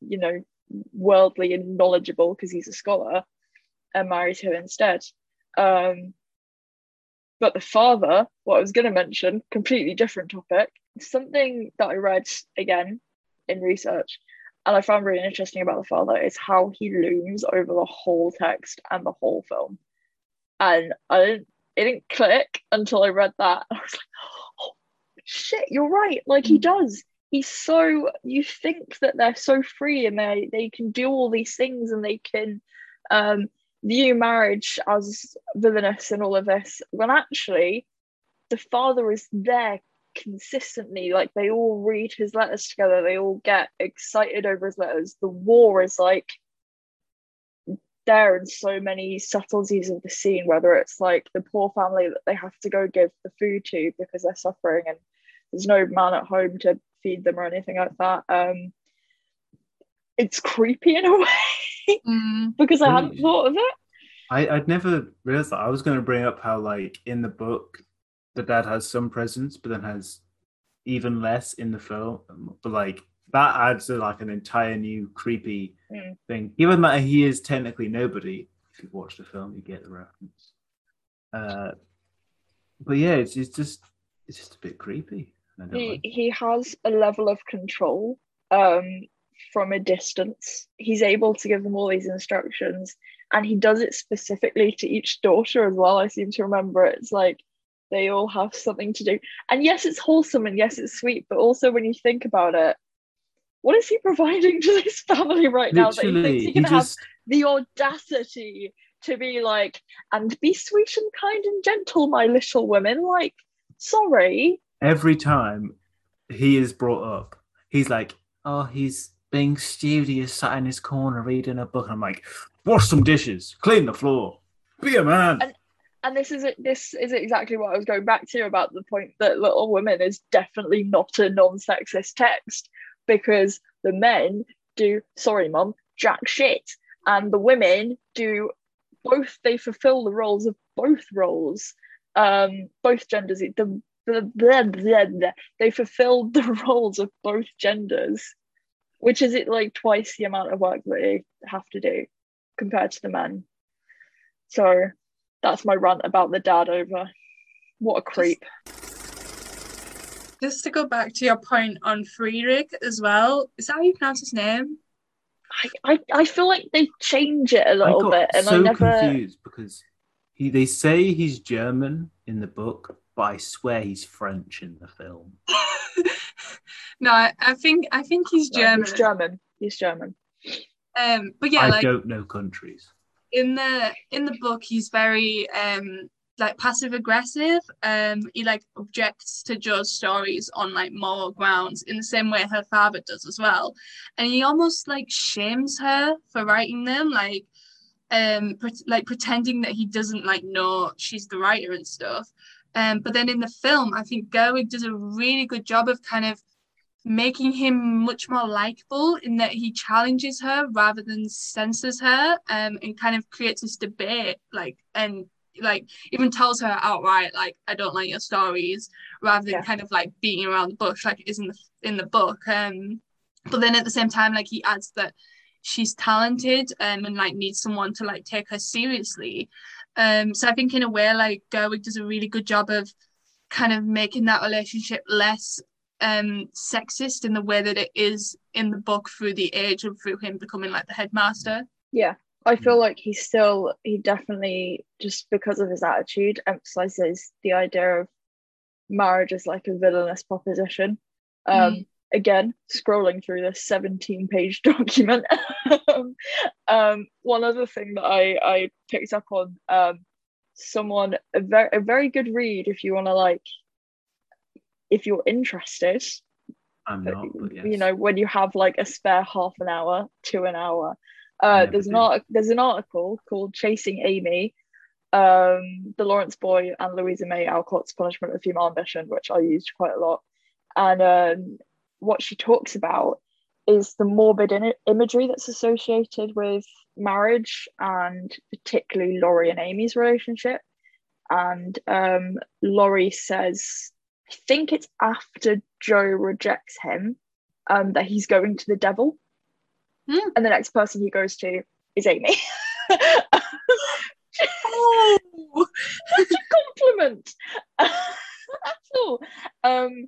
C: you know, worldly and knowledgeable because he's a scholar and marries her instead. Um, but the father, what I was going to mention, completely different topic, something that I read again in research and I found really interesting about the father is how he looms over the whole text and the whole film. And I didn't, it didn't click until I read that. <laughs> I was like, <gasps> oh shit, you're right. Like he
B: Mm.
C: does. He's so you think that they're so free and they they can do all these things and they can um view marriage as villainous and all of this when actually the father is there consistently. Like they all read his letters together. They all get excited over his letters. The war is like there in so many subtleties of the scene whether it's like the poor family that they have to go give the food to because they're suffering and there's no man at home to feed them or anything like that um it's creepy in a <laughs> way
B: Mm.
C: because I hadn't thought of it.
A: I, I'd never realized that. I was going to bring up how, like, in the book, the dad has some presence, but then has even less in the film. But, like, that adds to, like, an entire new creepy
C: Mm.
A: thing. Given that he is technically nobody, if you've watched the film, you get the reference. Uh, but yeah, it's, it's just it's just a bit creepy.
C: He he has a level of control um from a distance. He's able to give them all these instructions and he does it specifically to each daughter as well. I seem to remember it's like they all have something to do. And yes, it's wholesome and yes, it's sweet, but also when you think about it, what is he <laughs> providing to this family right now that he thinks
A: Literally,
C: he
A: he
C: can have the audacity to be like, and be sweet and kind and gentle, my little women. Like, sorry.
A: Every time he is brought up, he's like, "Oh, he's being studious, sat in his corner reading a book." And I'm like, Wash some dishes, clean the floor, be a man.
C: And- and this is this is exactly what I was going back to about the point that Little Women is definitely not a non-sexist text because the men do sorry mom jack shit and the women do both they fulfill the roles of both roles um both genders the, they fulfilled the <laughs> roles of both genders which is it like twice the amount of work that they have to do compared to the men so that's my rant about the dad over. What a creep.
B: Just, just to go back to your point on Friedrich as well, is that how you pronounce his name?
C: I, I, I feel like they change it a little bit, and
A: so
C: I never
A: confused because he they say he's German in the book, but I swear he's French in the film. <laughs>
B: no, I, I think I think he's German.
C: No, he's German. He's German.
B: Um, but yeah,
A: I
B: like
A: don't know countries
B: in the in the book he's very um like passive aggressive um he like objects to jo's stories on like moral grounds in the same way her father does as well and he almost like shames her for writing them like um pre- like pretending that he doesn't like know she's the writer and stuff um but then in the film i think gerwig does a really good job of kind of making him much more likable in that he challenges her rather than censors her um, and kind of creates this debate like and like even tells her outright like I don't like your stories rather than
C: Yeah.
B: kind of like beating around the bush like it is in the in the book um but then at the same time like he adds that she's talented um, and like needs someone to like take her seriously um so I think in a way like Gerwig does a really good job of kind of making that relationship less um sexist in the way that it is in the book through the age and through him becoming like the headmaster.
C: Yeah, I feel like he still he definitely just because of his attitude emphasizes the idea of marriage as like a villainous proposition. Um, Again, scrolling through this 17 page <laughs> document. um, one other thing that I I picked up on um, someone a very a very good read if you want to like if you're interested
A: I'm not but yes.
C: you know when you have like a spare half an hour to an hour uh there's an art there's an article called chasing amy um the laurence boy and louisa may alcott's punishment of female ambition which i used quite a lot and um what she talks about is the morbid in- imagery that's associated with marriage and particularly laurie and amy's relationship and um laurie says I think it's after Jo rejects him um, that he's going to the devil.
B: Hmm.
C: And the next person he goes to is Amy.
B: oh <laughs>
C: Such a compliment. <laughs> That's all. Um,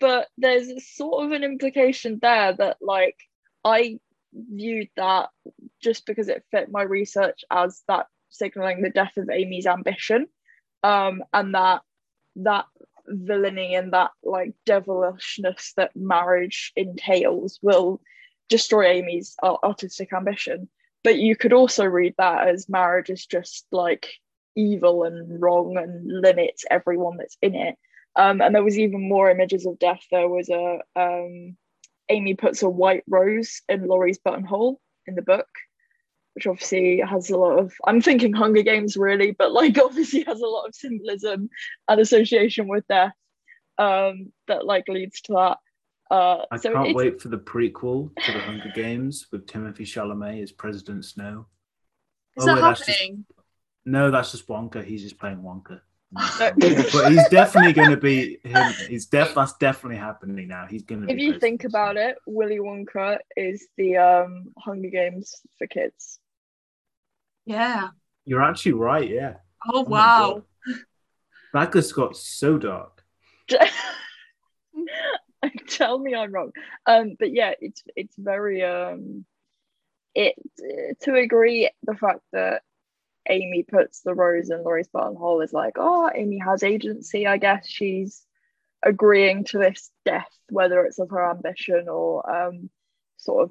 C: but there's sort of an implication there that, like, I viewed that just because it fit my research as that signaling the death of Amy's ambition, um, and that that villainy and that like devilishness that marriage entails will destroy Amy's artistic ambition. But you could also read that as marriage is just like evil and wrong and limits everyone that's in it. Um, and there was even more images of death. There was a um, Amy puts a white rose in Laurie's buttonhole in the book, which obviously has a lot of I'm thinking Hunger Games really, but like <laughs> obviously has a lot of symbolism and association with death um, that like leads to that. Uh,
A: I
C: so
A: can't wait for the prequel to the Hunger Games with Timothée Chalamet as President Snow.
B: is
A: Oh,
B: that
A: wait, that's just-
B: happening
A: No, that's just Wonka. He's just playing Wonka.
C: No.
A: but he's definitely going to be him. He's def. That's definitely happening now. He's going to.
C: if you think about it, Willy Wonka is the um, Hunger Games for kids.
B: yeah
A: you're actually right. Yeah.
B: oh,
A: my
B: wow
A: God. That just got so dark. <laughs>
C: Tell me I'm wrong. Um, but yeah, it's it's very um, it to agree the fact that Amy puts the rose in Laurie's buttonhole is like, oh, Amy has agency. I guess she's agreeing to this death, whether it's of her ambition or um, sort of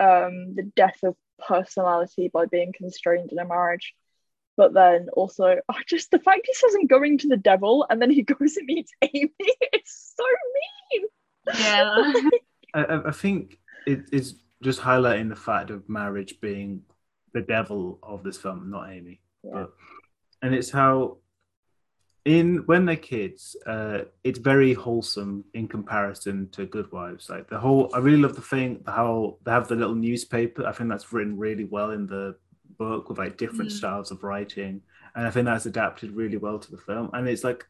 C: um, the death of personality by being constrained in a marriage. But then also, <laughs> oh, just the fact he says I'm going to the devil and then he <laughs> goes and meets Amy, it's so mean.
B: yeah <laughs>
A: I, I- I think it is just highlighting the fact of marriage being the devil of this film, not Amy.
C: Yeah.
A: But, and it's how in when they're kids, uh, it's very wholesome in comparison to Good Wives. Like the whole, I really love the thing how they have the little newspaper. I think that's written really well in the book with like different
B: Mm.
A: styles of writing, and I think that's adapted really well to the film. And it's like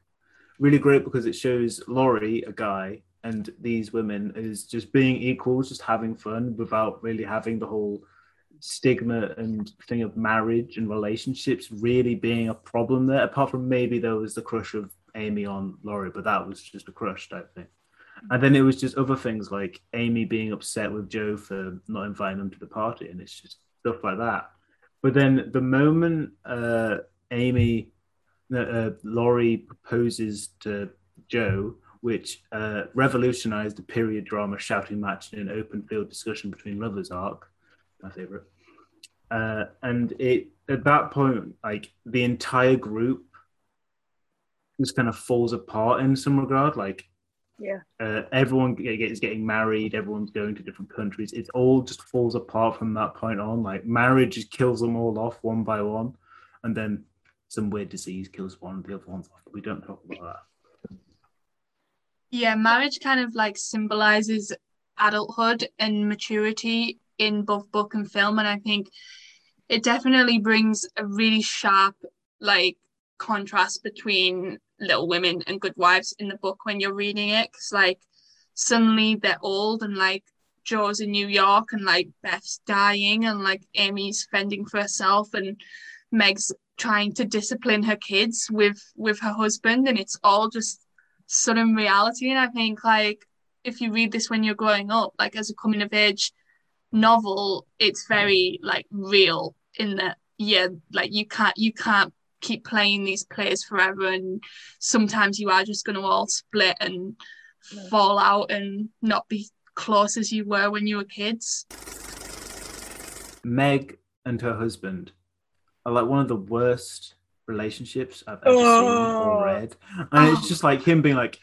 A: really great because it shows Laurie, a guy, and these women is just being equals, just having fun without really having the whole stigma and thing of marriage and relationships really being a problem there. Apart from maybe there was the crush of Amy on Laurie, but that was just a crush type thing. And then it was just other things like Amy being upset with Jo for not inviting them to the party, and it's just stuff like that. But then the moment uh, Amy, uh, uh, Laurie proposes to Jo, which uh, revolutionized the period drama shouting match in an open field discussion between lovers arc, my favorite. Uh, and it at that point, like the entire group just kind of falls apart in some regard. Like
C: Yeah.
A: uh, everyone is getting married, everyone's going to different countries. It all just falls apart from that point on. Like marriage just kills them all off one by one, and then some weird disease kills one of the other ones off. We don't talk about that.
B: Yeah, marriage kind of like symbolizes adulthood and maturity in both book and film. And I think it definitely brings a really sharp like contrast between Little Women and Good Wives in the book when you're reading it. Cause like suddenly they're old and like Jo's in New York and like Beth's dying and like Amy's fending for herself and Meg's trying to discipline her kids with with her husband and it's all just sudden reality and i think like if you read this when you're growing up like as a coming of age novel it's very like real in that yeah like you can't you can't keep playing these players forever and sometimes you are just going to all split and
C: Yeah.
B: fall out and not be close as you were when you were kids
A: Meg and her husband are like one of the worst relationships I've ever seen
C: Oh.
A: or read. And it's just like him being like,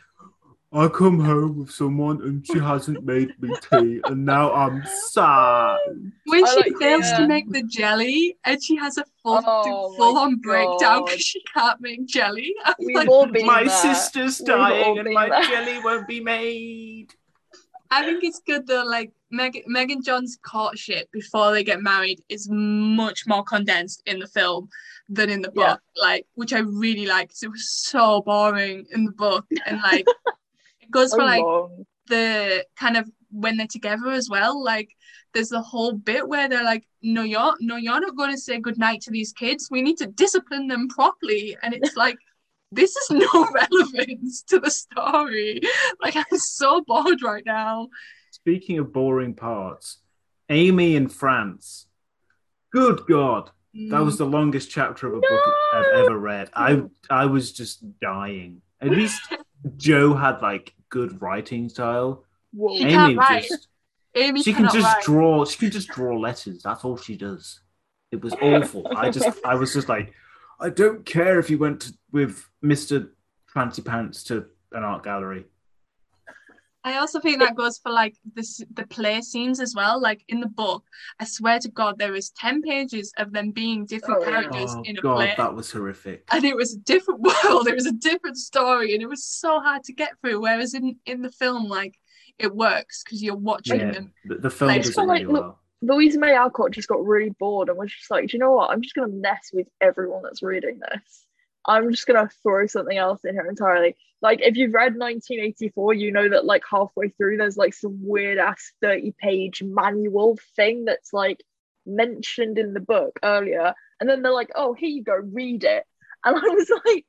A: I come home with someone and she hasn't made me tea, and now I'm sad.
B: when
C: I
B: she
C: like-
B: fails
C: yeah.
B: to make the jelly and she has a full,
C: oh
B: full on breakdown because she can't make jelly <laughs> I'm
C: We've
B: like,
C: all been
A: My
C: there.
A: sister's dying and my
C: there.
A: jelly won't be made.
B: I think it's good though. Like Meg, Meg and John's courtship before they get married is much more condensed in the film than in the
C: Yeah.
B: book. Like, which I really like because it was so boring in the book, and like it <laughs> goes
C: So
B: for like
C: long.
B: the kind of when they're together as well. Like, there's the whole bit where they're like, "No, you're no, you're not going to say goodnight to these kids. We need to discipline them properly." And it's like. <laughs> This is no <laughs> relevance to the story. Like I'm so bored right now.
A: Speaking of boring parts, Amy in France. Good God. That was mm. the longest chapter of a book I've ever read. I I was just dying. At least <laughs> Jo had like good writing style.
C: Whoa.
B: She can't
A: Amy
B: write.
A: just
B: Amy
A: she can just
B: write.
A: draw she can just draw letters. That's all she does. It was awful. I just I was just like, I don't care if you went to, with Mr. Fancy Pants to an art gallery.
B: I also think that goes for like this the play scenes as well. Like in the book, I swear to God, there is ten pages of them being different
C: Oh,
B: characters
A: Oh
B: in a
A: God,
B: play,
A: that was horrific.
B: and it was a different <laughs> world. It was a different story, and it was so hard to get through. Whereas in in the film, like it works because you're watching
A: Yeah,
B: them.
A: the, the film
B: Like,
A: does
B: it's
A: it
C: not like,
A: really
C: look,
A: well.
C: Louisa May Alcott just got really bored and was just like, do you know what? I'm just gonna mess with everyone that's reading this. I'm just gonna throw something else in here entirely. Like if you've read 1984, you know that like halfway through there's like some weird ass 30 page manual thing that's like mentioned in the book earlier, and then they're like, oh, here you go, read it. And I was like,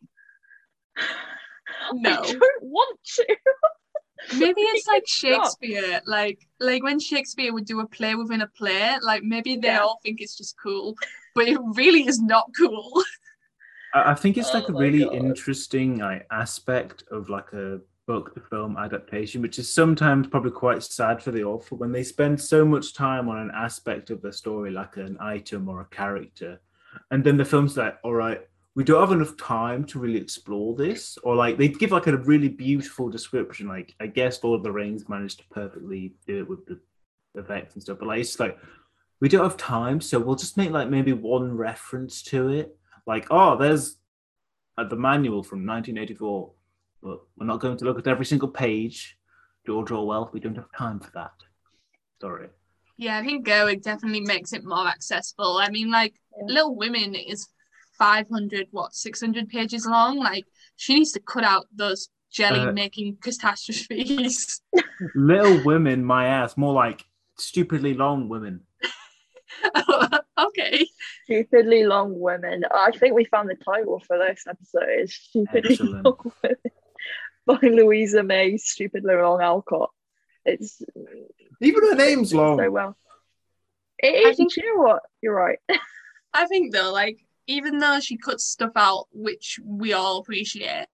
B: No.
C: I don't want to. <laughs>
B: Maybe it's like Shakespeare, like like when Shakespeare would do a play within a play. Like maybe they
C: Yeah.
B: all think it's just cool, but it really is not cool. <laughs>
A: I think it's oh like
C: Oh
A: a really
C: God.
A: interesting like aspect of like a book to film adaptation, which is sometimes probably quite sad for the author when they spend so much time on an aspect of the story, like an item or a character, and then the film's like, all right, we don't have enough time to really explore this, or like they give like a really beautiful description. Like I guess Lord of the Rings managed to perfectly do it with the effects and stuff, but like it's like we don't have time, so we'll just make like maybe one reference to it. Like, oh, there's uh, the manual from 1984, but we're not going to look at every single page. George Orwell, we don't have time for that. Sorry.
B: Yeah, I think Gerwig definitely makes it more accessible. I mean, like
C: Yeah.
B: Little Women is 500, what, 600 pages long. Like she needs to cut out those jelly
A: Uh,
B: making catastrophes.
A: Little Women, my ass, more like stupidly long women. <laughs>
B: okay.
C: Stupidly long women. I think we found the title for this episode. Is Stupidly
A: Excellent.
C: long women by Louisa May. Stupidly long Alcott. It's
A: Even her name's long.
C: so well. It is.
B: I
C: think- you know what? You're right. <laughs>
B: I think though, like, even though she cuts stuff out, which we all appreciate,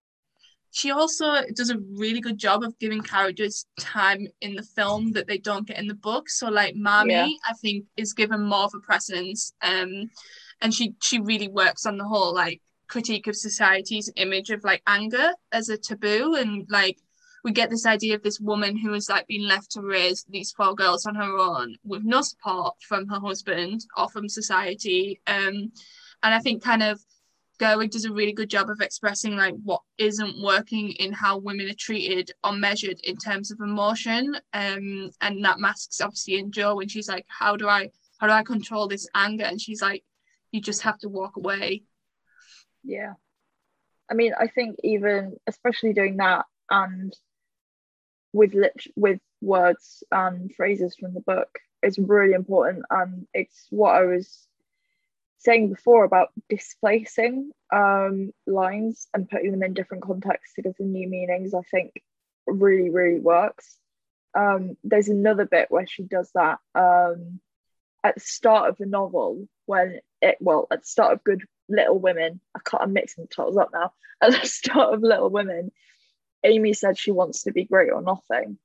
B: she also does a really good job of giving characters time in the film that they don't get in the book. So like Marmee,
C: Yeah.
B: I think, is given more of a presence. Um and she she really works on the whole like critique of society's image of like anger as a taboo and like we get this idea of this woman who has like been left to raise these four girls on her own with no support from her husband or from society um and i think kind of Gerwig does a really good job of expressing like what isn't working in how women are treated or measured in terms of emotion um and that masks obviously in Jo when she's like how do I how do I control this anger and she's like you just have to walk away
C: Yeah. I mean, I think even especially doing that and with lit with words and phrases from the book is really important and it's what I was saying before about displacing um lines and putting them in different contexts to give them new meanings I think really really works. Um there's another bit where she does that um at the start of the novel when it well at the start of good little women i can't i'm mixing the titles up now. <laughs> At the start of little women amy said she wants to be great or nothing.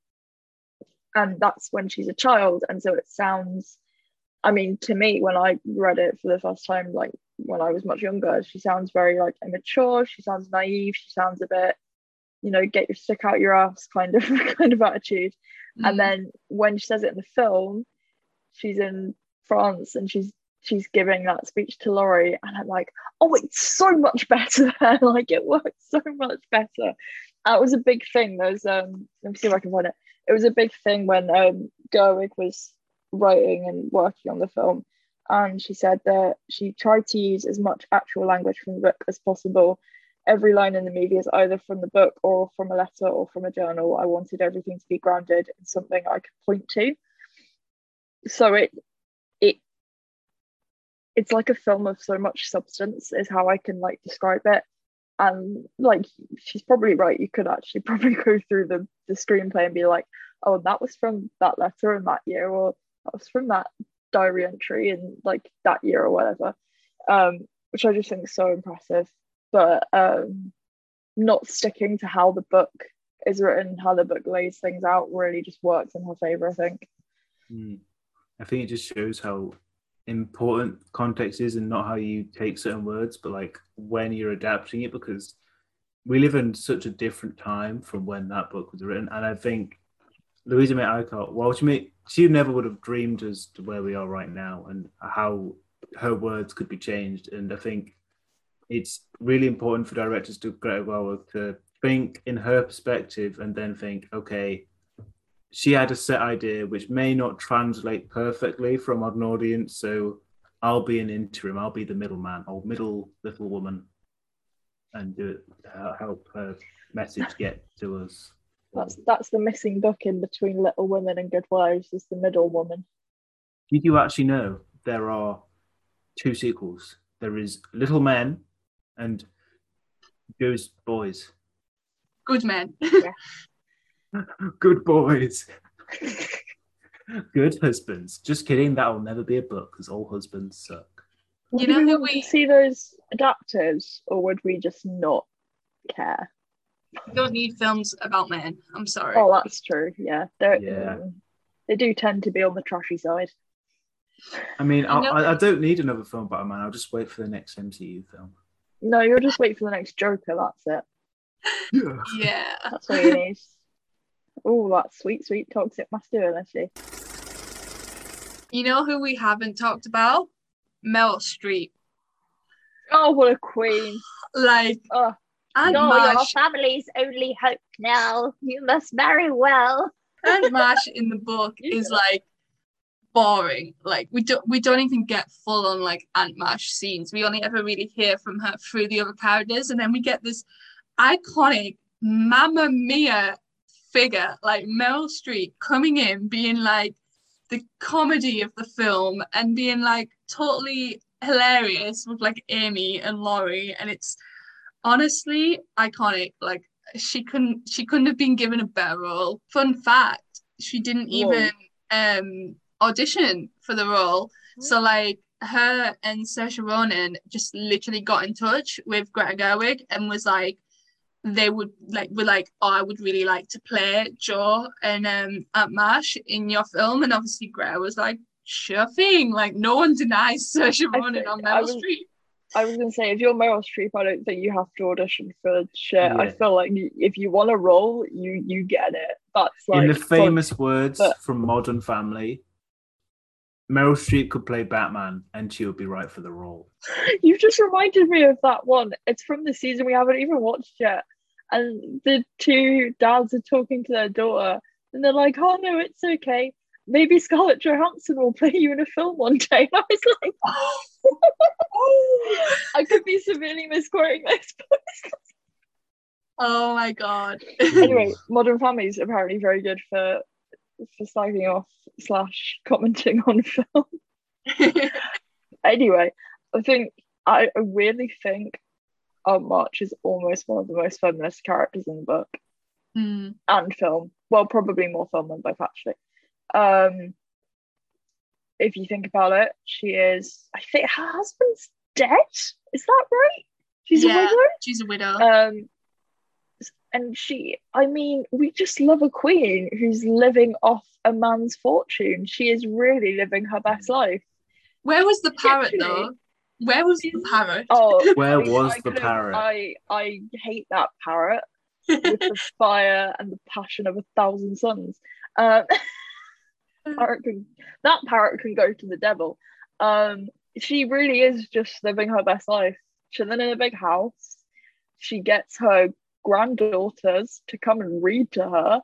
C: And that's when she's a child and so it sounds i mean to me when i read it for the first time like when i was much younger she sounds very like immature. She sounds naive. She sounds a bit you know get your stick out your ass kind of <laughs> kind of attitude.
B: Mm.
C: and then when she says it in the film she's in france and she's she's giving that speech to laurie. And i'm like oh it's so much better. <laughs> Like it works so much better. That was a big thing. There's um let me see if i can find it. It was a big thing when um gerwig was writing and working on the film and she said that she tried to use as much actual language from the book as possible every line in the movie is either from the book or from a letter or from a journal. I wanted everything to be grounded in something I could point to. So it it it's like a film of so much substance is how I can like describe it. And like she's probably right, you could actually <laughs> probably go through the, the screenplay and be like, oh, that was from that letter in that year, or was from that diary entry in like that year or whatever. Um, which I just think is so impressive but um, not sticking to how the book is written, how the book lays things out, really just works in her favor. I think.
A: Mm. I think it just shows how important context is and not how you take certain words, but like when you're adapting it because we live in such a different time from when that book was written. And I think Louisa May Alcott, well, she, may, she never would have dreamed as to where we are right now and how her words could be changed. And I think it's really important for directors to Greta Gerwig to think in her perspective and then think, okay, she had a set idea which may not translate perfectly from an audience. So I'll be an interim. I'll be the middleman or middle little woman, and do it uh, help her message get to us.
C: That's that's the missing book in between Little Women and Good Wives is the middle woman.
A: Did you actually know there are two sequels? There is Little Men and Jo's Boys.
B: Good men. <laughs> <laughs>
A: Good boys. Good husbands. Just kidding. That will never be a book because all husbands suck.
B: You
C: Would
B: know
C: we
B: who we-
C: see those adapters, or would we just not care?
B: We don't need films about men. I'm sorry.
C: Oh, that's true. Yeah, they're,
A: Yeah.
C: mm, they do tend to be on the trashy side.
A: I mean,
B: I
A: I, I, I don't need another film about a man. I'll just wait for the next MCU film.
C: No, you'll just wait for the next Joker. That's it.
A: Yeah.
B: Yeah.
C: That's what you need. Oh, that sweet, sweet toxic masculinity.
B: You know who we haven't talked about? Meryl Streep.
C: Oh, what a queen! <gasps>
B: Like,
C: Oh, You're your family's only hope now. You must marry well.
B: Aunt <laughs> March in the book is like boring. Like we don't we don't even get full on like Aunt March scenes. We only ever really hear from her through the other characters, and then we get this iconic Mamma Mia figure like Meryl Streep coming in, being like the comedy of the film and being like totally hilarious with like Amy and Laurie, and it's honestly iconic. Like she couldn't she couldn't have been given a better role. Fun fact, she didn't
C: Whoa.
B: even um audition for the role. So like her and Saoirse Ronan just literally got in touch with Greta Gerwig and was like they would like were like, oh, I would really like to play Jo and um Aunt March in your film, and obviously Greta was like, sure thing. Like no one denies Saoirse Ronan on Meryl Streep.
C: I was gonna say, if you're Meryl Streep, I don't think you have to audition for shit. I feel like if you want a role, you you get it. That's like
A: In the famous words
C: but-
A: from Modern Family, Meryl Streep could play Batman and she would be right for the role. <laughs>
C: You just reminded me of that one. It's from the season we haven't even watched yet. And the two dads are talking to their daughter, and they're like, "Oh no, it's okay. Maybe Scarlett Johansson will play you in a film one day." And <laughs> I was like, I could be severely misquoting this. <laughs>
B: Oh my god.
C: anyway, Modern Family is apparently very good for for slagging off slash commenting on <laughs> film. anyway, I think I weirdly think Aunt March is almost one of the most feminist characters in the book
B: Hmm.
C: and film. Well, probably more film than both actually. Um, if you think about it, she is. I think her husband's dead. Is that right? She's
B: Yeah.
C: a widow.
B: She's a widow.
C: Um, and she, I mean, we just love a queen who's living off a man's fortune. She is really living her best life.
B: Where was the parrot
C: literally.
B: though? Where was the parrot?
C: Oh, <laughs>
A: Where
C: I mean,
A: was
C: I
A: the parrot?
C: I I hate that parrot with the <laughs> fire and the passion of a thousand suns. Um, <laughs> parrot can, that parrot can go to the devil. Um, she really is just living her best life, chilling in a big house. She gets her granddaughters to come and read to her,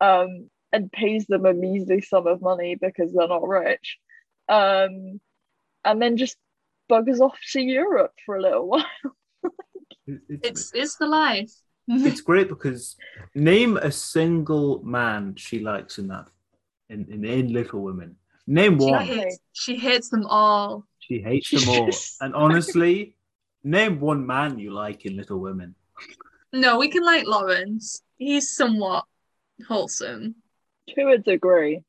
C: um, and pays them a measly sum of money because they're not rich, um, and then just buggers off to Europe for a little while. <laughs>
A: It's,
B: It's it's the life.
A: it's great because name a single man she likes in that in, in, in Little Women. Name
B: She
A: one.
B: hates, she hates them all.
A: She hates them all. <laughs> And honestly, name one man you like in Little Women.
B: No, we can like Lawrence. He's somewhat wholesome
C: to a degree.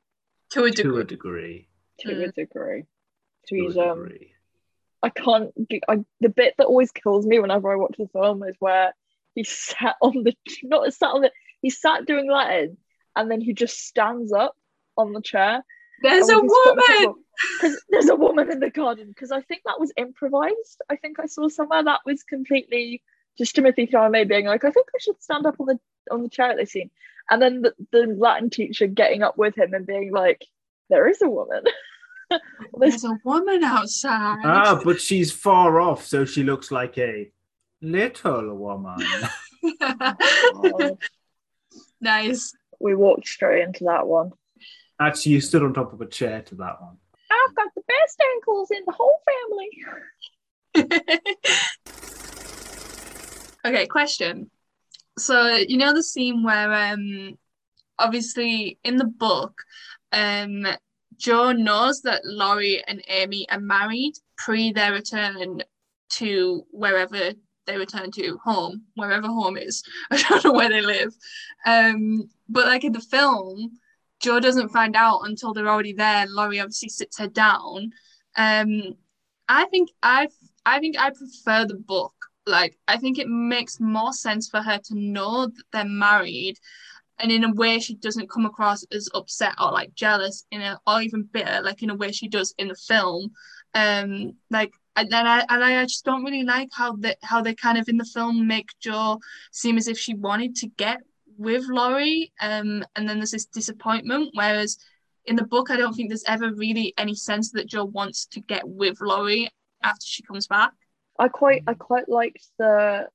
B: to a degree.
A: To a degree.
C: To
B: Mm.
C: a degree. So
A: To
C: he's
A: a
C: um
A: degree.
C: I can't g- I, the bit that always kills me whenever I watch the film is where he sat on the <laughs> not sat on the he sat doing Latin and then he just stands up on the chair.
B: There's a woman.
C: Because there's a woman in the garden. Because I think that was improvised. I think I saw somewhere that was completely just Timothée Chalamet being like, I think I should stand up on the on the chair at this scene. And then the, the Latin teacher getting up with him and being like, There is a woman. <laughs> There's
B: There's a woman outside.
A: Ah, but she's far off, so she looks like a little woman. <laughs>
C: Oh,
B: nice.
C: we walked straight into that one.
A: Actually, you stood on top of a chair to that one.
C: I've got the best ankles in the whole family. <laughs>
B: okay, question. So you know the scene where um obviously in the book um Jo knows that Laurie and Amy are married pre their return to wherever they return to home, wherever home is. <laughs> I don't know where they live. Um but like in the film, Jo doesn't find out until they're already there. Laurie obviously sits her down. Um I think I I think I prefer the book like I think it makes more sense for her to know that they're married and in a way she doesn't come across as upset or like jealous in a or even bitter like in a way she does in the film um like and then I and I just don't really like how they how they kind of in the film make Jo seem as if she wanted to get with Laurie um and then there's this disappointment whereas in the book, I don't think there's ever really any sense that Jo wants to get with Laurie after she comes back.
C: I quite I quite liked the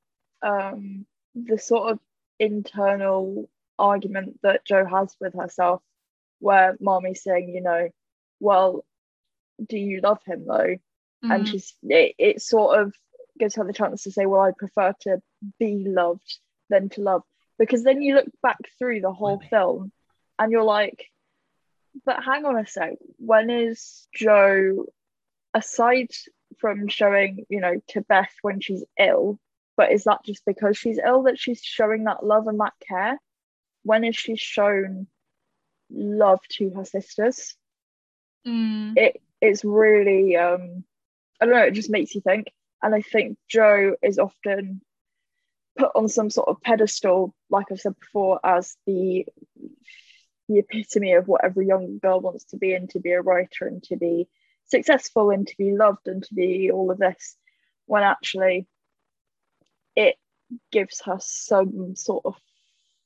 C: um the sort of internal argument that Jo has with herself where mommy's saying, you know, well, do you love him though? Mm. And she's it, it sort of gives her the chance to say, well, I prefer to be loved than to love. Because then you look back through the whole film and you're like, but hang on a sec, when is jo aside from showing, you know, to Beth when she's ill, but is that just because she's ill that she's showing that love and that care? When is she shown love to her sisters?
B: Mm.
C: It it's really um I don't know, it just makes you think. And I think jo is often put on some sort of pedestal, like I've said before, as the the epitome of what every young girl wants to be and to be a writer and to be successful and to be loved and to be all of this when actually it gives her some sort of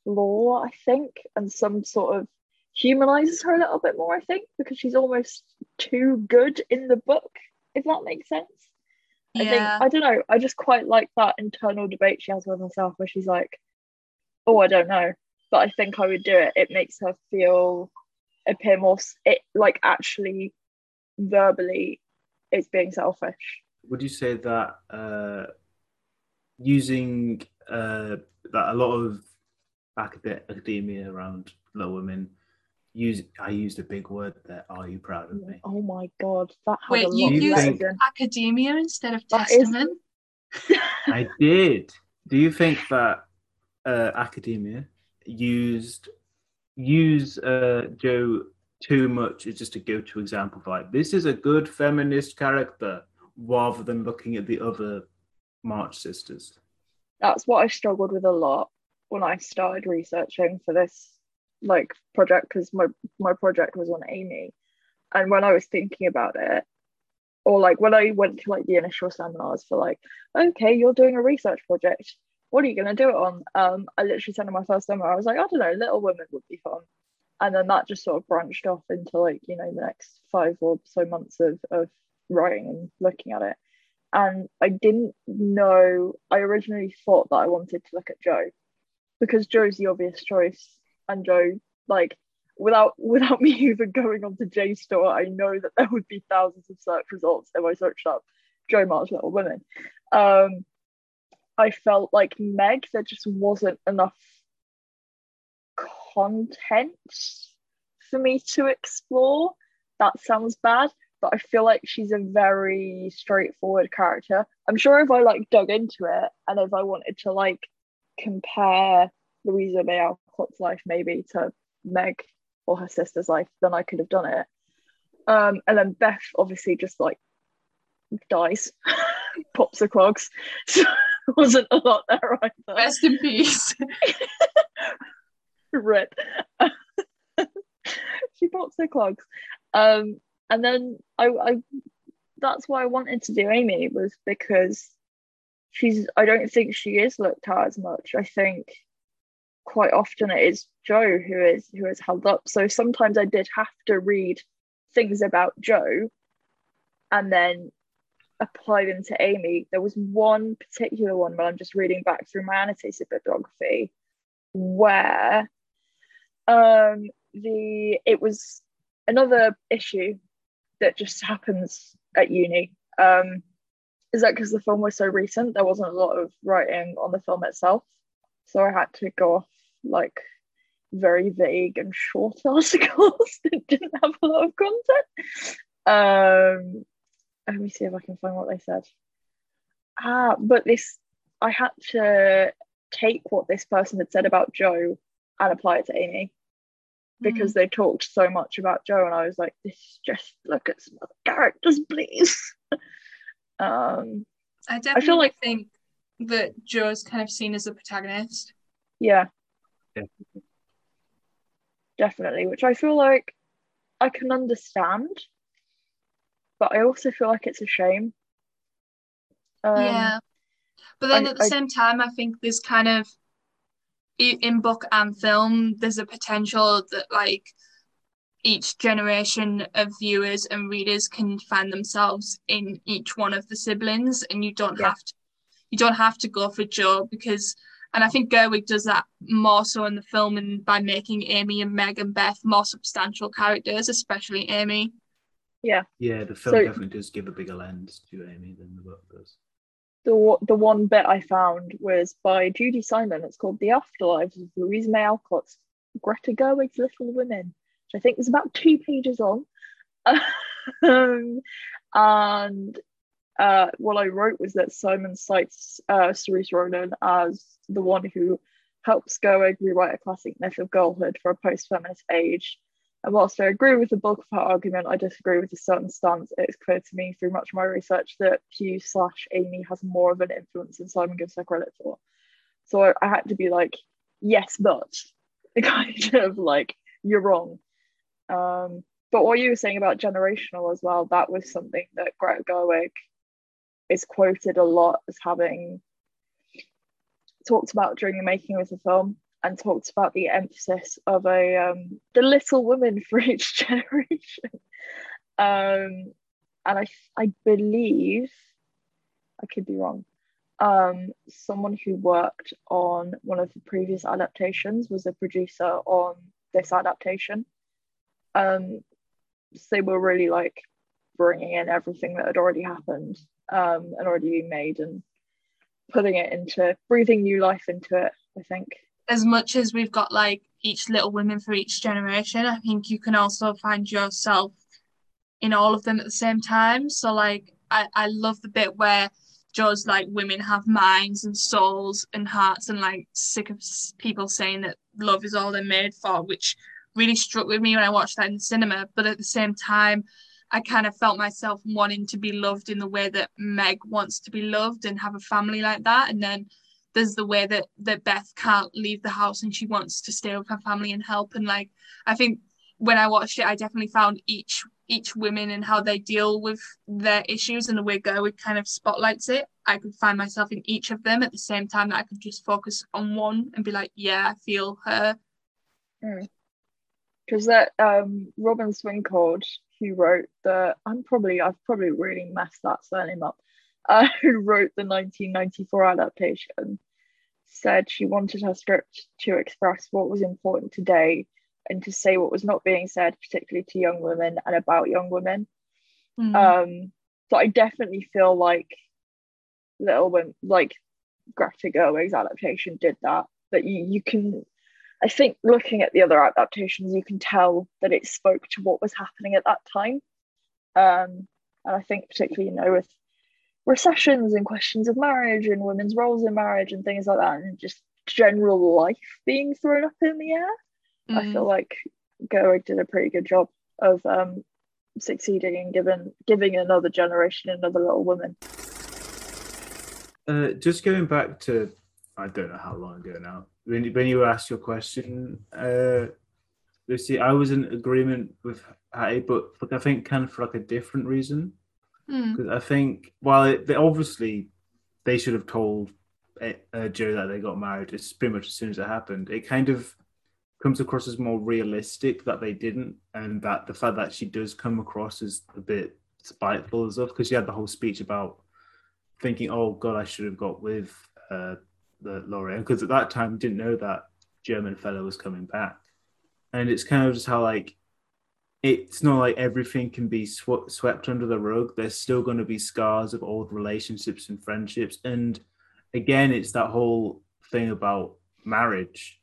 C: flaw i think and some sort of humanizes her a little bit more i think because she's almost too good in the book if that makes sense. I think i don't know i just quite like that internal debate she has with herself where she's like oh i don't know but I think I would do it. It makes her feel appear more it like actually verbally it's being selfish.
A: Would you say that uh, using uh, that a lot of academia around Little Women use I used a big word there. Are you proud of me?
C: Oh my god, that had
B: Wait,
C: a
B: you
C: of
B: used
A: think-
B: academia instead of
C: That is-
B: testament? <laughs>
A: I did. Do you think that uh, academia used use uh, Jo too much as just a go-to example of like this is a good feminist character, rather than looking at the other March sisters?
C: That's what I struggled with a lot when I started researching for this like project because my my project was on Amy, and when I was thinking about it, or like when I went to like the initial seminars for like, okay, you're doing a research project, what are you to do it on? Um, I literally sent in my first summer, I was like, I don't know, Little Women would be fun. And then that just sort of branched off into like, you know, the next five or so months of, of writing and looking at it. And I didn't know, I originally thought that I wanted to look at Jo, because Jo's the obvious choice. And Jo, like, without <laughs> without me even going onto JSTOR, I know that there would be thousands of search results if I searched up Jo March Little Women. Um, I felt like Meg, there just wasn't enough content for me to explore. That sounds bad, but I feel like she's a very straightforward character. I'm sure if I like dug into it and if I wanted to like compare Louisa May Alcott's life maybe to Meg or her sister's life, then I could have done it. Um, and then Beth obviously just like dies, <laughs> pops the clogs. <laughs> So wasn't a lot there either.
B: Rest in peace. <laughs>
C: Rip. she pops her clogs. Um, and then I, I that's why I wanted to do Amy was because she's I don't think she is looked at as much. I think quite often it is Jo who is who is held up. So sometimes I did have to read things about Jo and then apply them to Amy. There was one particular one when I'm just reading back through my annotated bibliography where um the it was another issue that just happens at uni. Um is that because the film was so recent there wasn't a lot of writing on the film itself. So I had to go off like very vague and short <laughs> articles that didn't have a lot of content. Um let me see if I can find what they said. Ah, but this, I had to take what this person had said about Jo and apply it to Amy because they talked so much about Jo, and I was like, this just look at some other characters, please. <laughs> um,
B: I definitely
C: feel like-
B: think that Jo's kind of seen as a protagonist.
C: yeah,
A: Yeah.
C: definitely, which I feel like I can understand, but I also feel like it's a shame. Um,
B: yeah. But then
C: I-
B: at the
C: I-
B: same time, I think there's kind of in book and film, there's a potential that like each generation of viewers and readers can find themselves in each one of the siblings and you don't
C: Yeah.
B: have to you don't have to go for Jo because and I think Gerwig does that more so in the film and by making Amy and Meg and Beth more substantial characters, especially Amy.
A: Yeah, Yeah, the film
C: So-
A: definitely does give a bigger lens to Amy than the book does.
C: the the one bit I found was by Judy Simon. It's called The Afterlives of Louisa May Alcott's Greta Gerwig's Little Women, which I think is about two pages long. <laughs> um, and uh, what I wrote was that Simon cites uh, Saoirse Ronan as the one who helps Gerwig rewrite a classic myth of girlhood for a post-feminist age. And whilst I agree with the bulk of her argument, I disagree with a certain stance. It's clear to me through much of my research that Pugh slash Amy has more of an influence than Simon gives her credit for. So I, I had to be like, yes, but <laughs> kind of like you're wrong. Um, but what you were saying about generational as well, that was something that Greta Gerwig is quoted a lot as having talked about during the making of the film and talked about the emphasis of a um, the little women <laughs> for each generation. Um, and I I believe I could be wrong. Um, someone who worked on one of the previous adaptations was a producer on this adaptation. Um, so they were really like bringing in everything that had already happened um, and already been made and putting it into breathing new life into it. I think.
B: As much as we've got like each little women for each generation, I think you can also find yourself in all of them at the same time. So like I, I love the bit where Jo's like women have minds and souls and hearts and like sick of people saying that love is all they're made for, which really struck with me when I watched that in the cinema. But at the same time, I kind of felt myself wanting to be loved in the way that Meg wants to be loved and have a family like that. And then there's the way that that Beth can't leave the house and she wants to stay with her family and help. And like I think when I watched it, I definitely found each each women and how they deal with their issues and the way Gerwig kind of spotlights it. I could find myself in each of them at the same time that I could just focus on one and be like, yeah, I feel her.
C: because that um Robin Swincold who wrote the I'm probably I've probably really messed that surname up uh, <laughs> who wrote the 1994 adaptation said she wanted her script to express what was important today and to say what was not being said particularly to young women and about young women
B: Mm.
C: um so I definitely feel like Little Women like Greta Gerwig's adaptation did that that you you can I think looking at the other adaptations, you can tell that it spoke to what was happening at that time. Um, and I think particularly, you know, with recessions and questions of marriage and women's roles in marriage and things like that, and just general life being thrown up in the air, I
B: Mm.
C: feel like Gerwig did a pretty good job of um, succeeding in giving giving another generation another little woman.
A: Uh, just going back to, I don't know how long ago now, when, you- when you asked your question, uh, Lucy, I was in agreement with Hattie, but like, I think kind of for like a different reason.
B: Mm.
A: Because I think, while it, they obviously they should have told uh, uh, Jo that they got married as pretty much as soon as it happened, it kind of comes across as more realistic that they didn't, and that the fact that she does come across as a bit spiteful and stuff, because she had the whole speech about thinking, "Oh God, I should have got with uh, the Laurie," because at that time didn't know that German fellow was coming back, and it's kind of just how like it's not like everything can be sw- swept under the rug. There's still going to be scars of old relationships and friendships. And again, it's that whole thing about marriage.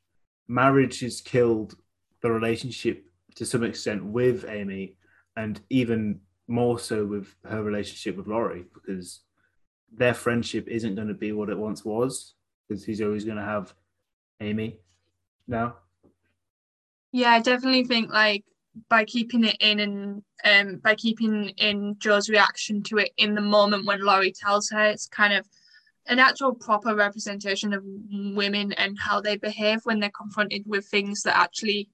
A: Marriage has killed the relationship to some extent with Amy, and even more so with her relationship with Laurie, because their friendship isn't going to be what it once was, because he's always going to have Amy now.
B: Yeah, I definitely think like by keeping it in and um by keeping in Jo's reaction to it in the moment when Laurie tells her, it's kind of an actual proper representation of women and how they behave when they're confronted with things that actually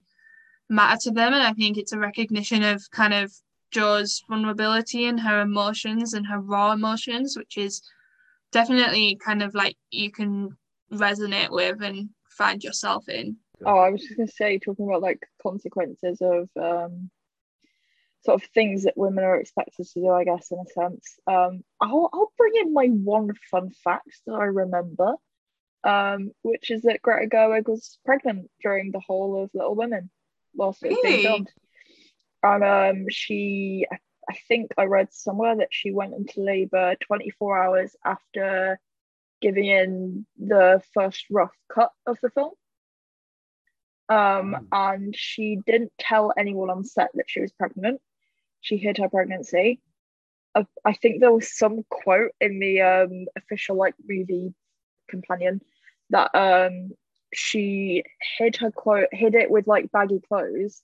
B: matter to them. And I think it's a recognition of kind of Jo's vulnerability and her emotions and her raw emotions, which is definitely kind of like you can resonate with and find yourself in.
C: Oh, I was just gonna say, talking about like consequences of um, sort of things that women are expected to do, I guess, in a sense. Um, I'll, I'll bring in my one fun fact that I remember, um, which is that Greta Gerwig was pregnant during the whole of Little Women whilst it was being filmed. And um, she, I- think I read somewhere that she went into labour 24 hours after giving in the first rough cut of the film. Um, and she didn't tell anyone on set that she was pregnant. She hid her pregnancy. I, I think there was some quote in the um, official like movie companion that um, she hid her quote, hid it with like baggy clothes,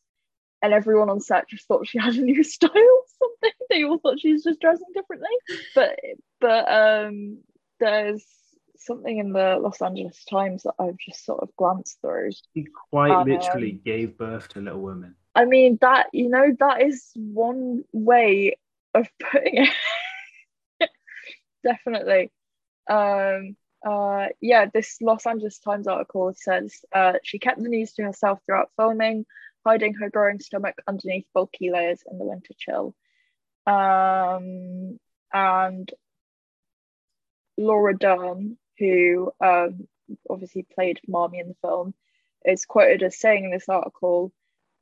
C: and everyone on set just thought she had a new <laughs> style or something. They all thought she was just dressing differently. But but um, there's something in the Los Angeles Times that I've just sort of glanced through.
A: He quite
C: Um,
A: literally gave birth to Little Women.
C: I mean that you know that is one way of <laughs> putting it. Definitely. Um uh yeah, this Los Angeles Times article says uh she kept the news to herself throughout filming, hiding her growing stomach underneath bulky layers in the winter chill. Um and Laura Dern, who um obviously played Marmee in the film, is quoted as saying in this article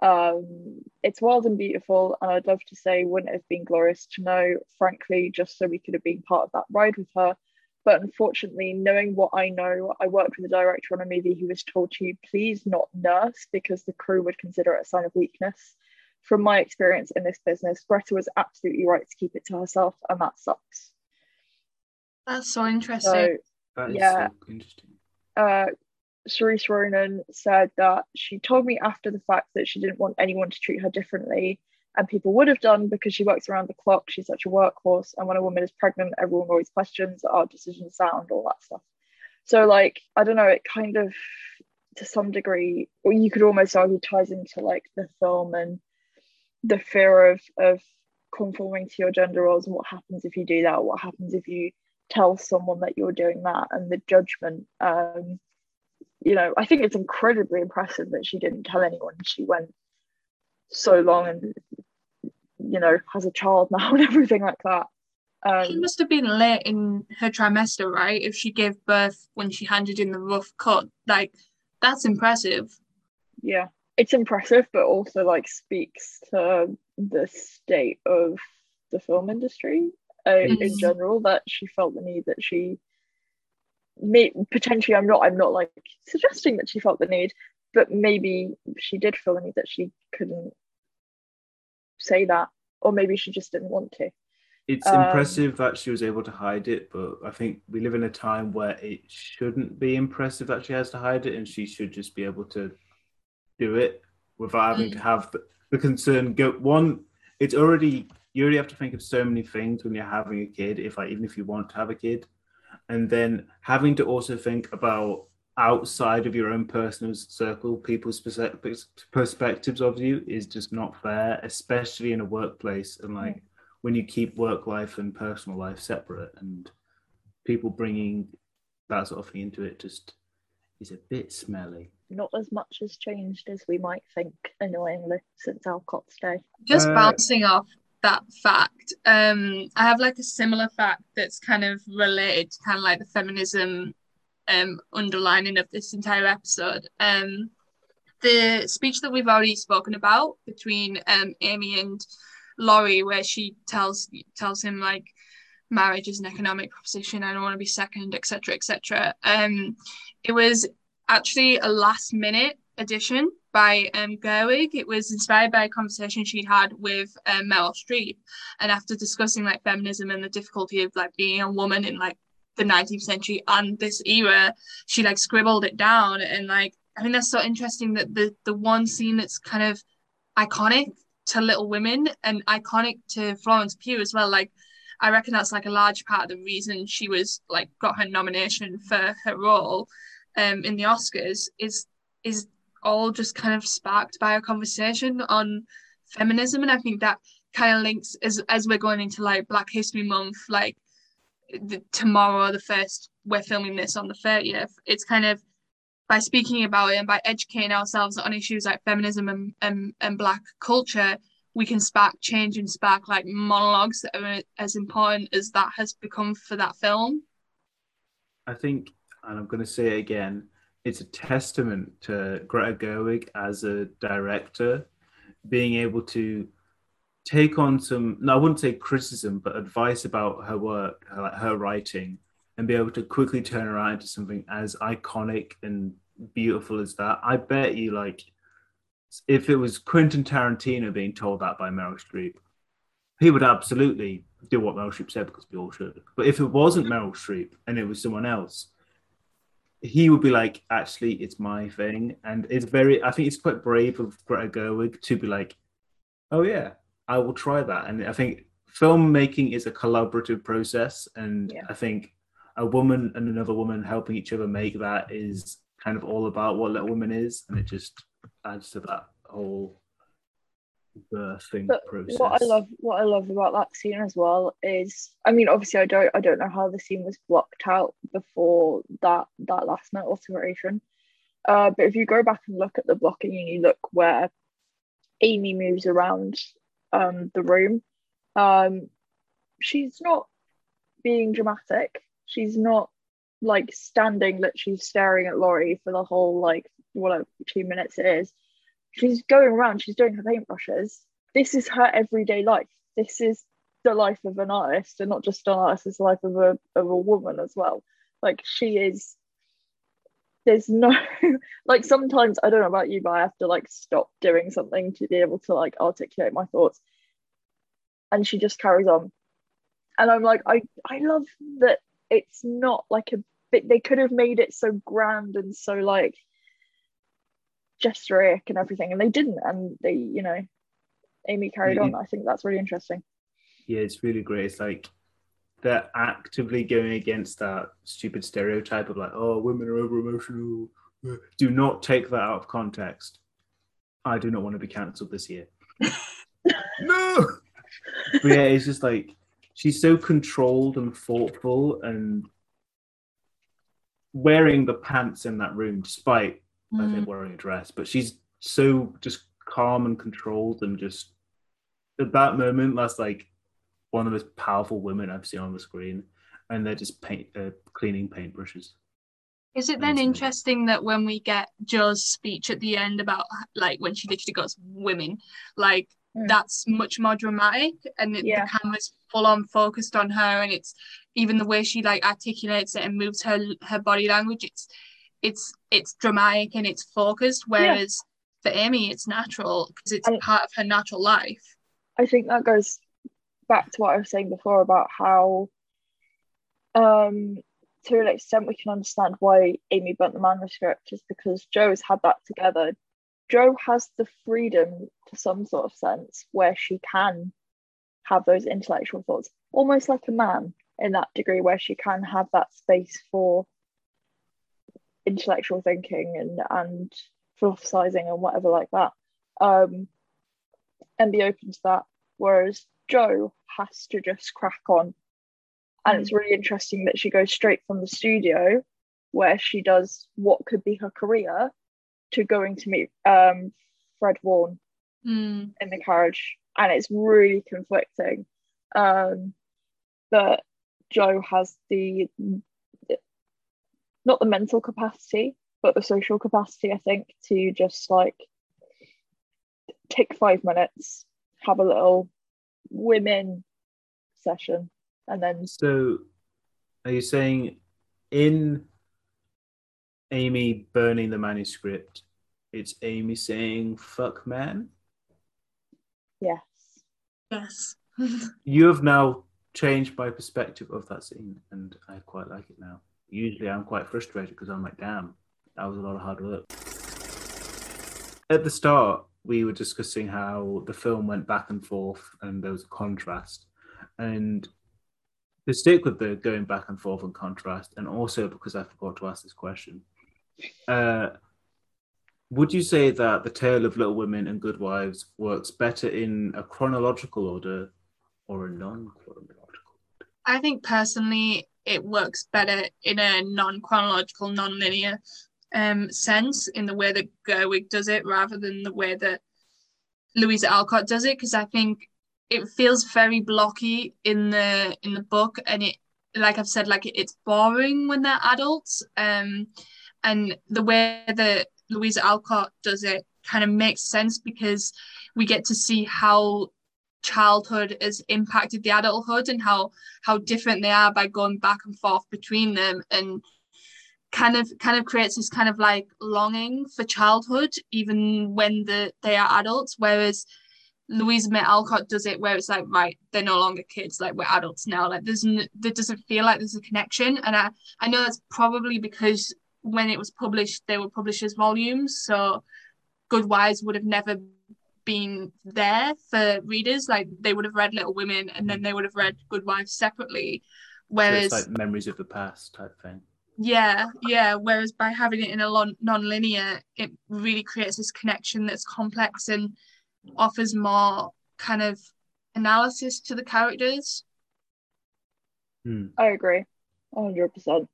C: um, it's wild and beautiful, and I'd love to say wouldn't it have been glorious to know, frankly, just so we could have been part of that ride with her. But unfortunately, knowing what I know, I worked with a director on a movie who was told to please not nurse because the crew would consider it a sign of weakness. From my experience in this business, Greta was absolutely right to keep it to herself, and that sucks.
B: That's so interesting.
C: So,
A: That is
C: Yeah.
A: so interesting.
C: uh, Saoirse Ronan said that she told me after the fact that she didn't want anyone to treat her differently, and people would have done because she works around the clock. She's such a workhorse, and when a woman is pregnant, everyone always questions our decisions sound, all that stuff. So, like, I don't know, it kind of, to some degree, or you could almost argue ties into like the film and the fear of of conforming to your gender roles and what happens if you do that, what happens if you tell someone that you're doing that, and the judgment. Um, you know, I think it's incredibly impressive that she didn't tell anyone. She went so long and, you know, has a child now <laughs> and everything like that.
B: She
C: Um,
B: must have been late in her trimester, right? If she gave birth when she handed in the rough cut, like that's impressive.
C: yeah, it's impressive, but also like speaks to the state of the film industry uh, in
B: Mhm.
C: general that she felt the need that she may potentially I'm not I'm not like suggesting that she felt the need, but maybe she did feel the need that she couldn't say that, or maybe she just didn't want to.
A: It's
C: Um,
A: impressive that she was able to hide it, but I think we live in a time where it shouldn't be impressive that she has to hide it, and she should just be able to do it without having to have the, the concern go. One, it's already you really have to think of so many things when you're having a kid. If like even if you want to have a kid, and then having to also think about outside of your own personal circle, people's perspectives of you is just not fair, especially in a workplace and like when you keep work life and personal life separate and people bringing that sort of thing into it just is a bit smelly.
C: Not as much has changed as we might think, annoyingly, since Alcott's day.
B: Just
A: Uh,
B: bouncing off that fact, um, I have like a similar fact that's kind of related to kind of like the feminism um underlining of this entire episode. Um, the speech that we've already spoken about between um Amy and Laurie, where she tells tells him like marriage is an economic proposition, I don't want to be second, etc. etc. Um, it was actually a last minute addition by um, Gerwig. It was inspired by a conversation she'd had with um, Meryl Streep, and after discussing like feminism and the difficulty of like being a woman in like the 19th century and this era, she like scribbled it down, and like I think that's so interesting that the the one scene that's kind of iconic to Little Women and iconic to Florence Pugh as well, like. I reckon that's like a large part of the reason she was like got her nomination for her role um in the Oscars is is all just kind of sparked by a conversation on feminism and I think that kind of links as as we're going into like Black History Month like the, tomorrow the first we're filming this on the 30th it's kind of by speaking about it and by educating ourselves on issues like feminism and, and, and black culture we can spark change and spark like monologues that are as important as that has become for that film.
A: I think, and I'm going to say it again, it's a testament to Greta Gerwig as a director being able to take on some, no, I wouldn't say criticism, but advice about her work, her, her writing, and be able to quickly turn around into something as iconic and beautiful as that. I bet you, like, if it was Quentin Tarantino being told that by Meryl Streep, he would absolutely do what Meryl Streep said because we all should. But if it wasn't Meryl Streep and it was someone else, he would be like, actually, it's my thing. And it's very, I think it's quite brave of Greta Gerwig to be like, oh, yeah, I will try that. And I think filmmaking is a collaborative process. And
C: Yeah.
A: I think a woman and another woman helping each other make that is kind of all about what Little Women is. And it just adds to that whole birthing
C: But
A: process.
C: what I love, what I love about that scene as well is, I mean, obviously, I don't, I don't know how the scene was blocked out before that that last night alteration. Uh, but if you go back and look at the blocking and you look where Amy moves around um, the room, um, she's not being dramatic. She's not like standing literally staring at Laurie for the whole like whatever two minutes it is. She's going around, she's doing her paintbrushes. This is her everyday life. This is the life of an artist, and not just an artist, it's the life of a of a woman as well. Like she is there's no <laughs> like sometimes I don't know about you, but I have to like stop doing something to be able to like articulate my thoughts. And she just carries on. And I'm like, I I love that it's not like a bit they could have made it so grand and so like gesteric and everything, and they didn't. And they, you know, Amy carried
A: Yeah.
C: on. I think that's really interesting.
A: yeah, it's really great. It's like they're actively going against that stupid stereotype of like, oh, women are over emotional. Do not take that out of context. I do not want to be cancelled this year. <laughs> no. But yeah, it's just like she's so controlled and thoughtful and wearing the pants in that room, despite I think wearing a dress, but she's so just calm and controlled and just at that moment that's like one of the most powerful women I've seen on the screen, and they're just paint uh, cleaning paintbrushes.
B: Is it then interesting that when we get Jo's speech at the end about like when she literally goes women, like
C: Mm.
B: that's much more dramatic and it,
C: Yeah.
B: the camera's full on focused on her and it's even the way she like articulates it and moves her her body language. It's it's it's dramatic and it's focused. Whereas for Amy, it's natural because it's
C: And-
B: part of her natural life.
C: I think that goes back to what I was saying before about how, um, to an extent, we can understand why Amy burnt the manuscript is because Jo has had that together. Jo has the freedom to some sort of sense where she can have those intellectual thoughts, almost like a man in that degree, where she can have that space for intellectual thinking and and philosophizing and whatever like that. Um, and be open to that. Whereas Jo has to just crack on. And it's really interesting that she goes straight from the studio where she does what could be her career to going to meet um, Fred Vaughn
B: Mm.
C: in the carriage. And it's really conflicting um, that Jo has the not the mental capacity, but the social capacity, I think, to just like take five minutes, have a little women session, and then
A: So, are you saying in Amy burning the manuscript, it's Amy saying "fuck man"?
C: yes,
B: Yes. <laughs>
A: You have now changed my perspective of that scene, and I quite like it now. Usually, I'm quite frustrated because I'm like, "Damn, that was a lot of hard work." At the start, we were discussing how the film went back and forth, and there was a contrast. And to stick with the going back and forth and contrast, and also because I forgot to ask this question, uh, would you say that the tale of Little Women and Good Wives works better in a chronological order or a non-chronological?
B: I think personally it works better in a non-chronological, non-linear um, sense in the way that Gerwig does it rather than the way that Louisa Alcott does it because I think it feels very blocky in the in the book and it like I've said like it's boring when they're adults um and the way that Louisa Alcott does it kind of makes sense because we get to see how childhood has impacted the adulthood and how how different they are by going back and forth between them and kind of kind of creates this kind of like longing for childhood even when the they are adults. Whereas Louisa May Alcott does it where it's like right they're no longer kids like we're adults now. Like there's n- there doesn't feel like there's a connection. And I I know that's probably because when it was published they were published as volumes. So Good Wives would have never been there for readers like they would have read Little Women and then they would have read Good Wives separately whereas
A: so it's like memories of the past type thing.
B: Yeah, yeah. Whereas by having it in a lon- non-linear, it really creates this connection that's complex and offers more kind of analysis to the characters.
A: Hmm.
C: I agree, hundred percent.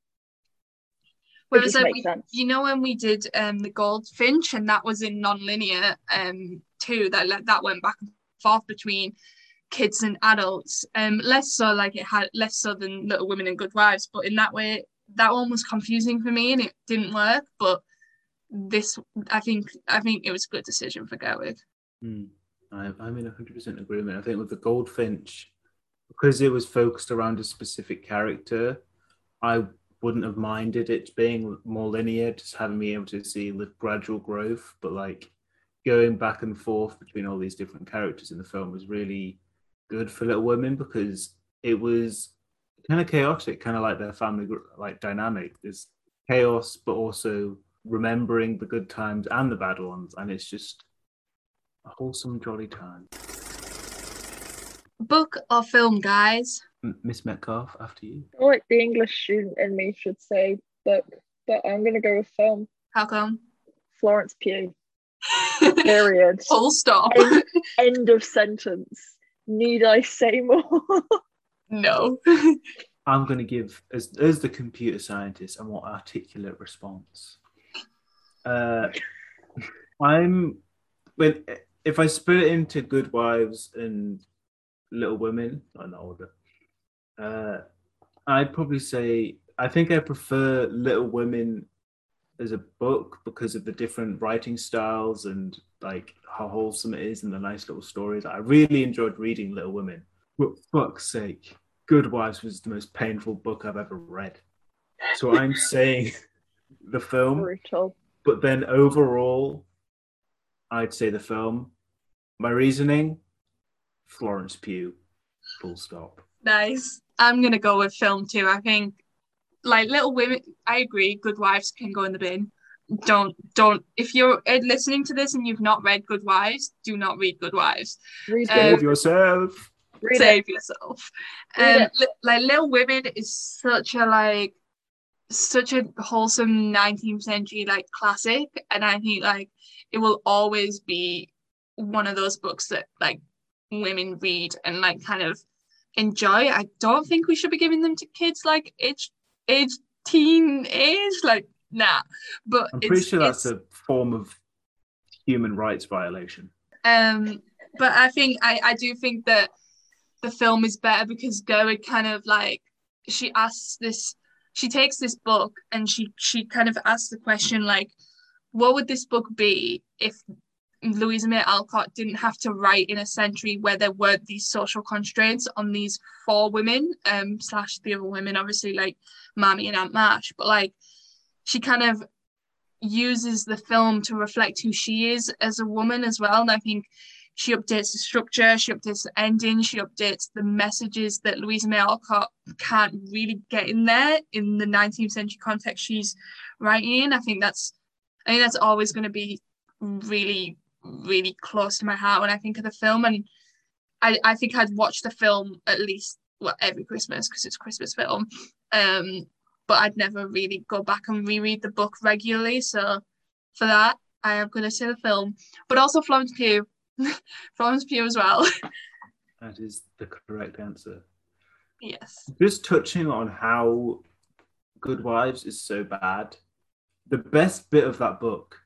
B: Whereas,
C: just
B: like,
C: makes
B: we-
C: sense.
B: you know, when we did um the Goldfinch, and that was in non-linear um too. That that went back and forth between kids and adults. Um, less so like it had less so than Little Women and Good Wives, but in that way, that one was confusing for me and it didn't work. But this, I think, I think it was a good decision for Gerwig.
A: Hmm. I, I'm in 100% agreement. I think with the Goldfinch, because it was focused around a specific character, I wouldn't have minded it being more linear, just having me able to see the gradual growth. But like going back and forth between all these different characters in the film was really good for Little Women because it was kind of chaotic, kind of like their family gr- like dynamic. There's chaos, but also remembering the good times and the bad ones, and it's just a wholesome, jolly time.
B: Book or film, guys?
A: Miss Metcalf, after you.
C: I feel like the English student in me should say book, but I'm gonna go with film.
B: How come?
C: Florence Pugh. Period. <laughs>
B: Full stop.
C: End, end of sentence. Need I say more? <laughs>
B: no.
A: I'm going to give, as, as the computer scientist, a more articulate response. Uh, I'm, when if I split it into Good Wives and Little Women, not in that order, uh, I'd probably say I think I prefer Little Women as a book because of the different writing styles and like how wholesome it is and the nice little stories. I really enjoyed reading Little Women. But fuck's sake, Good Wives was the most painful book I've ever read. So I'm <laughs> saying <laughs> the film,
C: Brutal.
A: but then overall, I'd say the film. My reasoning, Florence Pugh, full stop.
B: Nice. I'm gonna go with film too. I think like Little Women. I agree. Good Wives can go in the bin. Don't don't. If you're uh, listening to this and you've not read Good Wives, do not read Good Wives.
C: Read
B: Um.
A: Save yourself.
C: Read it.
B: Save yourself.
C: Read
B: Um, li- like Little Women is such a like such a wholesome 19th century like classic, and I think like it will always be one of those books that like women read and like kind of enjoy. I don't think we should be giving them to kids like age age teen age, like nah. But
A: I'm pretty
B: it's,
A: sure that's a form of human rights violation.
B: um, but I think I, I do think that the film is better because Gerwig kind of like she asks this she takes this book and she she kind of asks the question like what would this book be if Louisa May Alcott didn't have to write in a century where there weren't these social constraints on these four women um slash the other women obviously like Marmee and Aunt March but like she kind of uses the film to reflect who she is as a woman as well. And I think she updates the structure, she updates the ending, she updates the messages that Louisa May Alcott can't really get in there in the 19th century context she's writing in. I think that's I think that's always going to be really, really close to my heart when I think of the film. And I, I think I'd watch the film at least well every Christmas because it's a Christmas film. Um, but I'd never really go back and reread the book regularly. So for that, I am going to say the film, but also Florence Pugh, <laughs> Florence Pugh as well. <laughs>
A: That is the correct answer.
B: yes.
A: Just touching on how Good Wives is so bad. The best bit of that book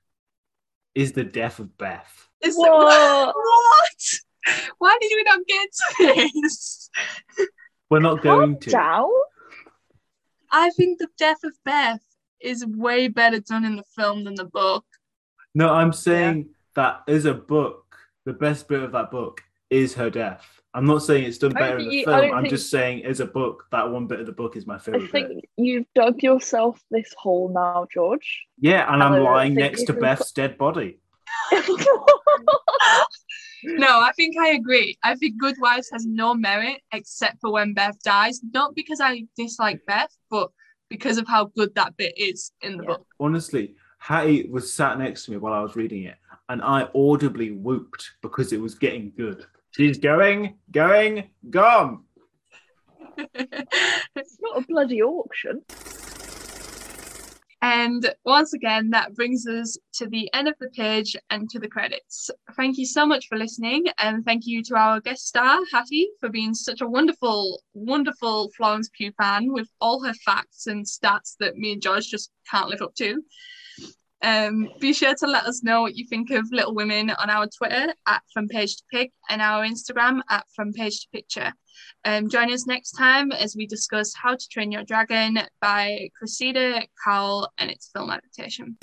A: is the death of Beth.
B: Is it-
C: What?
B: what? Why did we not get to this?
A: We're not going
C: Calm
A: to.
C: down.
B: I think the death of Beth is way better done in the film than the book.
A: No, I'm saying that as a book, the best bit of that book is her death. I'm not saying it's done better in the
C: you-
A: film. I'm
C: think-
A: just saying as a book, that one bit of the book is my favorite.
C: I
A: favorite.
C: think
A: bit.
C: you've dug yourself this hole now, George.
A: Yeah, and I'm lying next to
C: can
A: Beth's dead body. <laughs>
B: No, I think I agree. I think Good Wives has no merit except for when Beth dies. Not because I dislike Beth, but because of how good that bit is in the
C: Yeah.
B: book.
A: Honestly, Hattie was sat next to me while I was reading it, and I audibly whooped because it was getting good. She's going, going, gone. <laughs>
C: it's not a bloody auction.
B: And once again, that brings us to the end of the page and to the credits. Thank you so much for listening, and thank you to our guest star, Hattie, for being such a wonderful, wonderful Florence Pugh fan with all her facts and stats that me and George just can't live up to. Um, be sure to let us know what you think of Little Women on our Twitter at From Page to Picture and our Instagram at From Page to Picture. Um, join us next time as we discuss How to Train Your Dragon by Cressida Cowell and its film adaptation.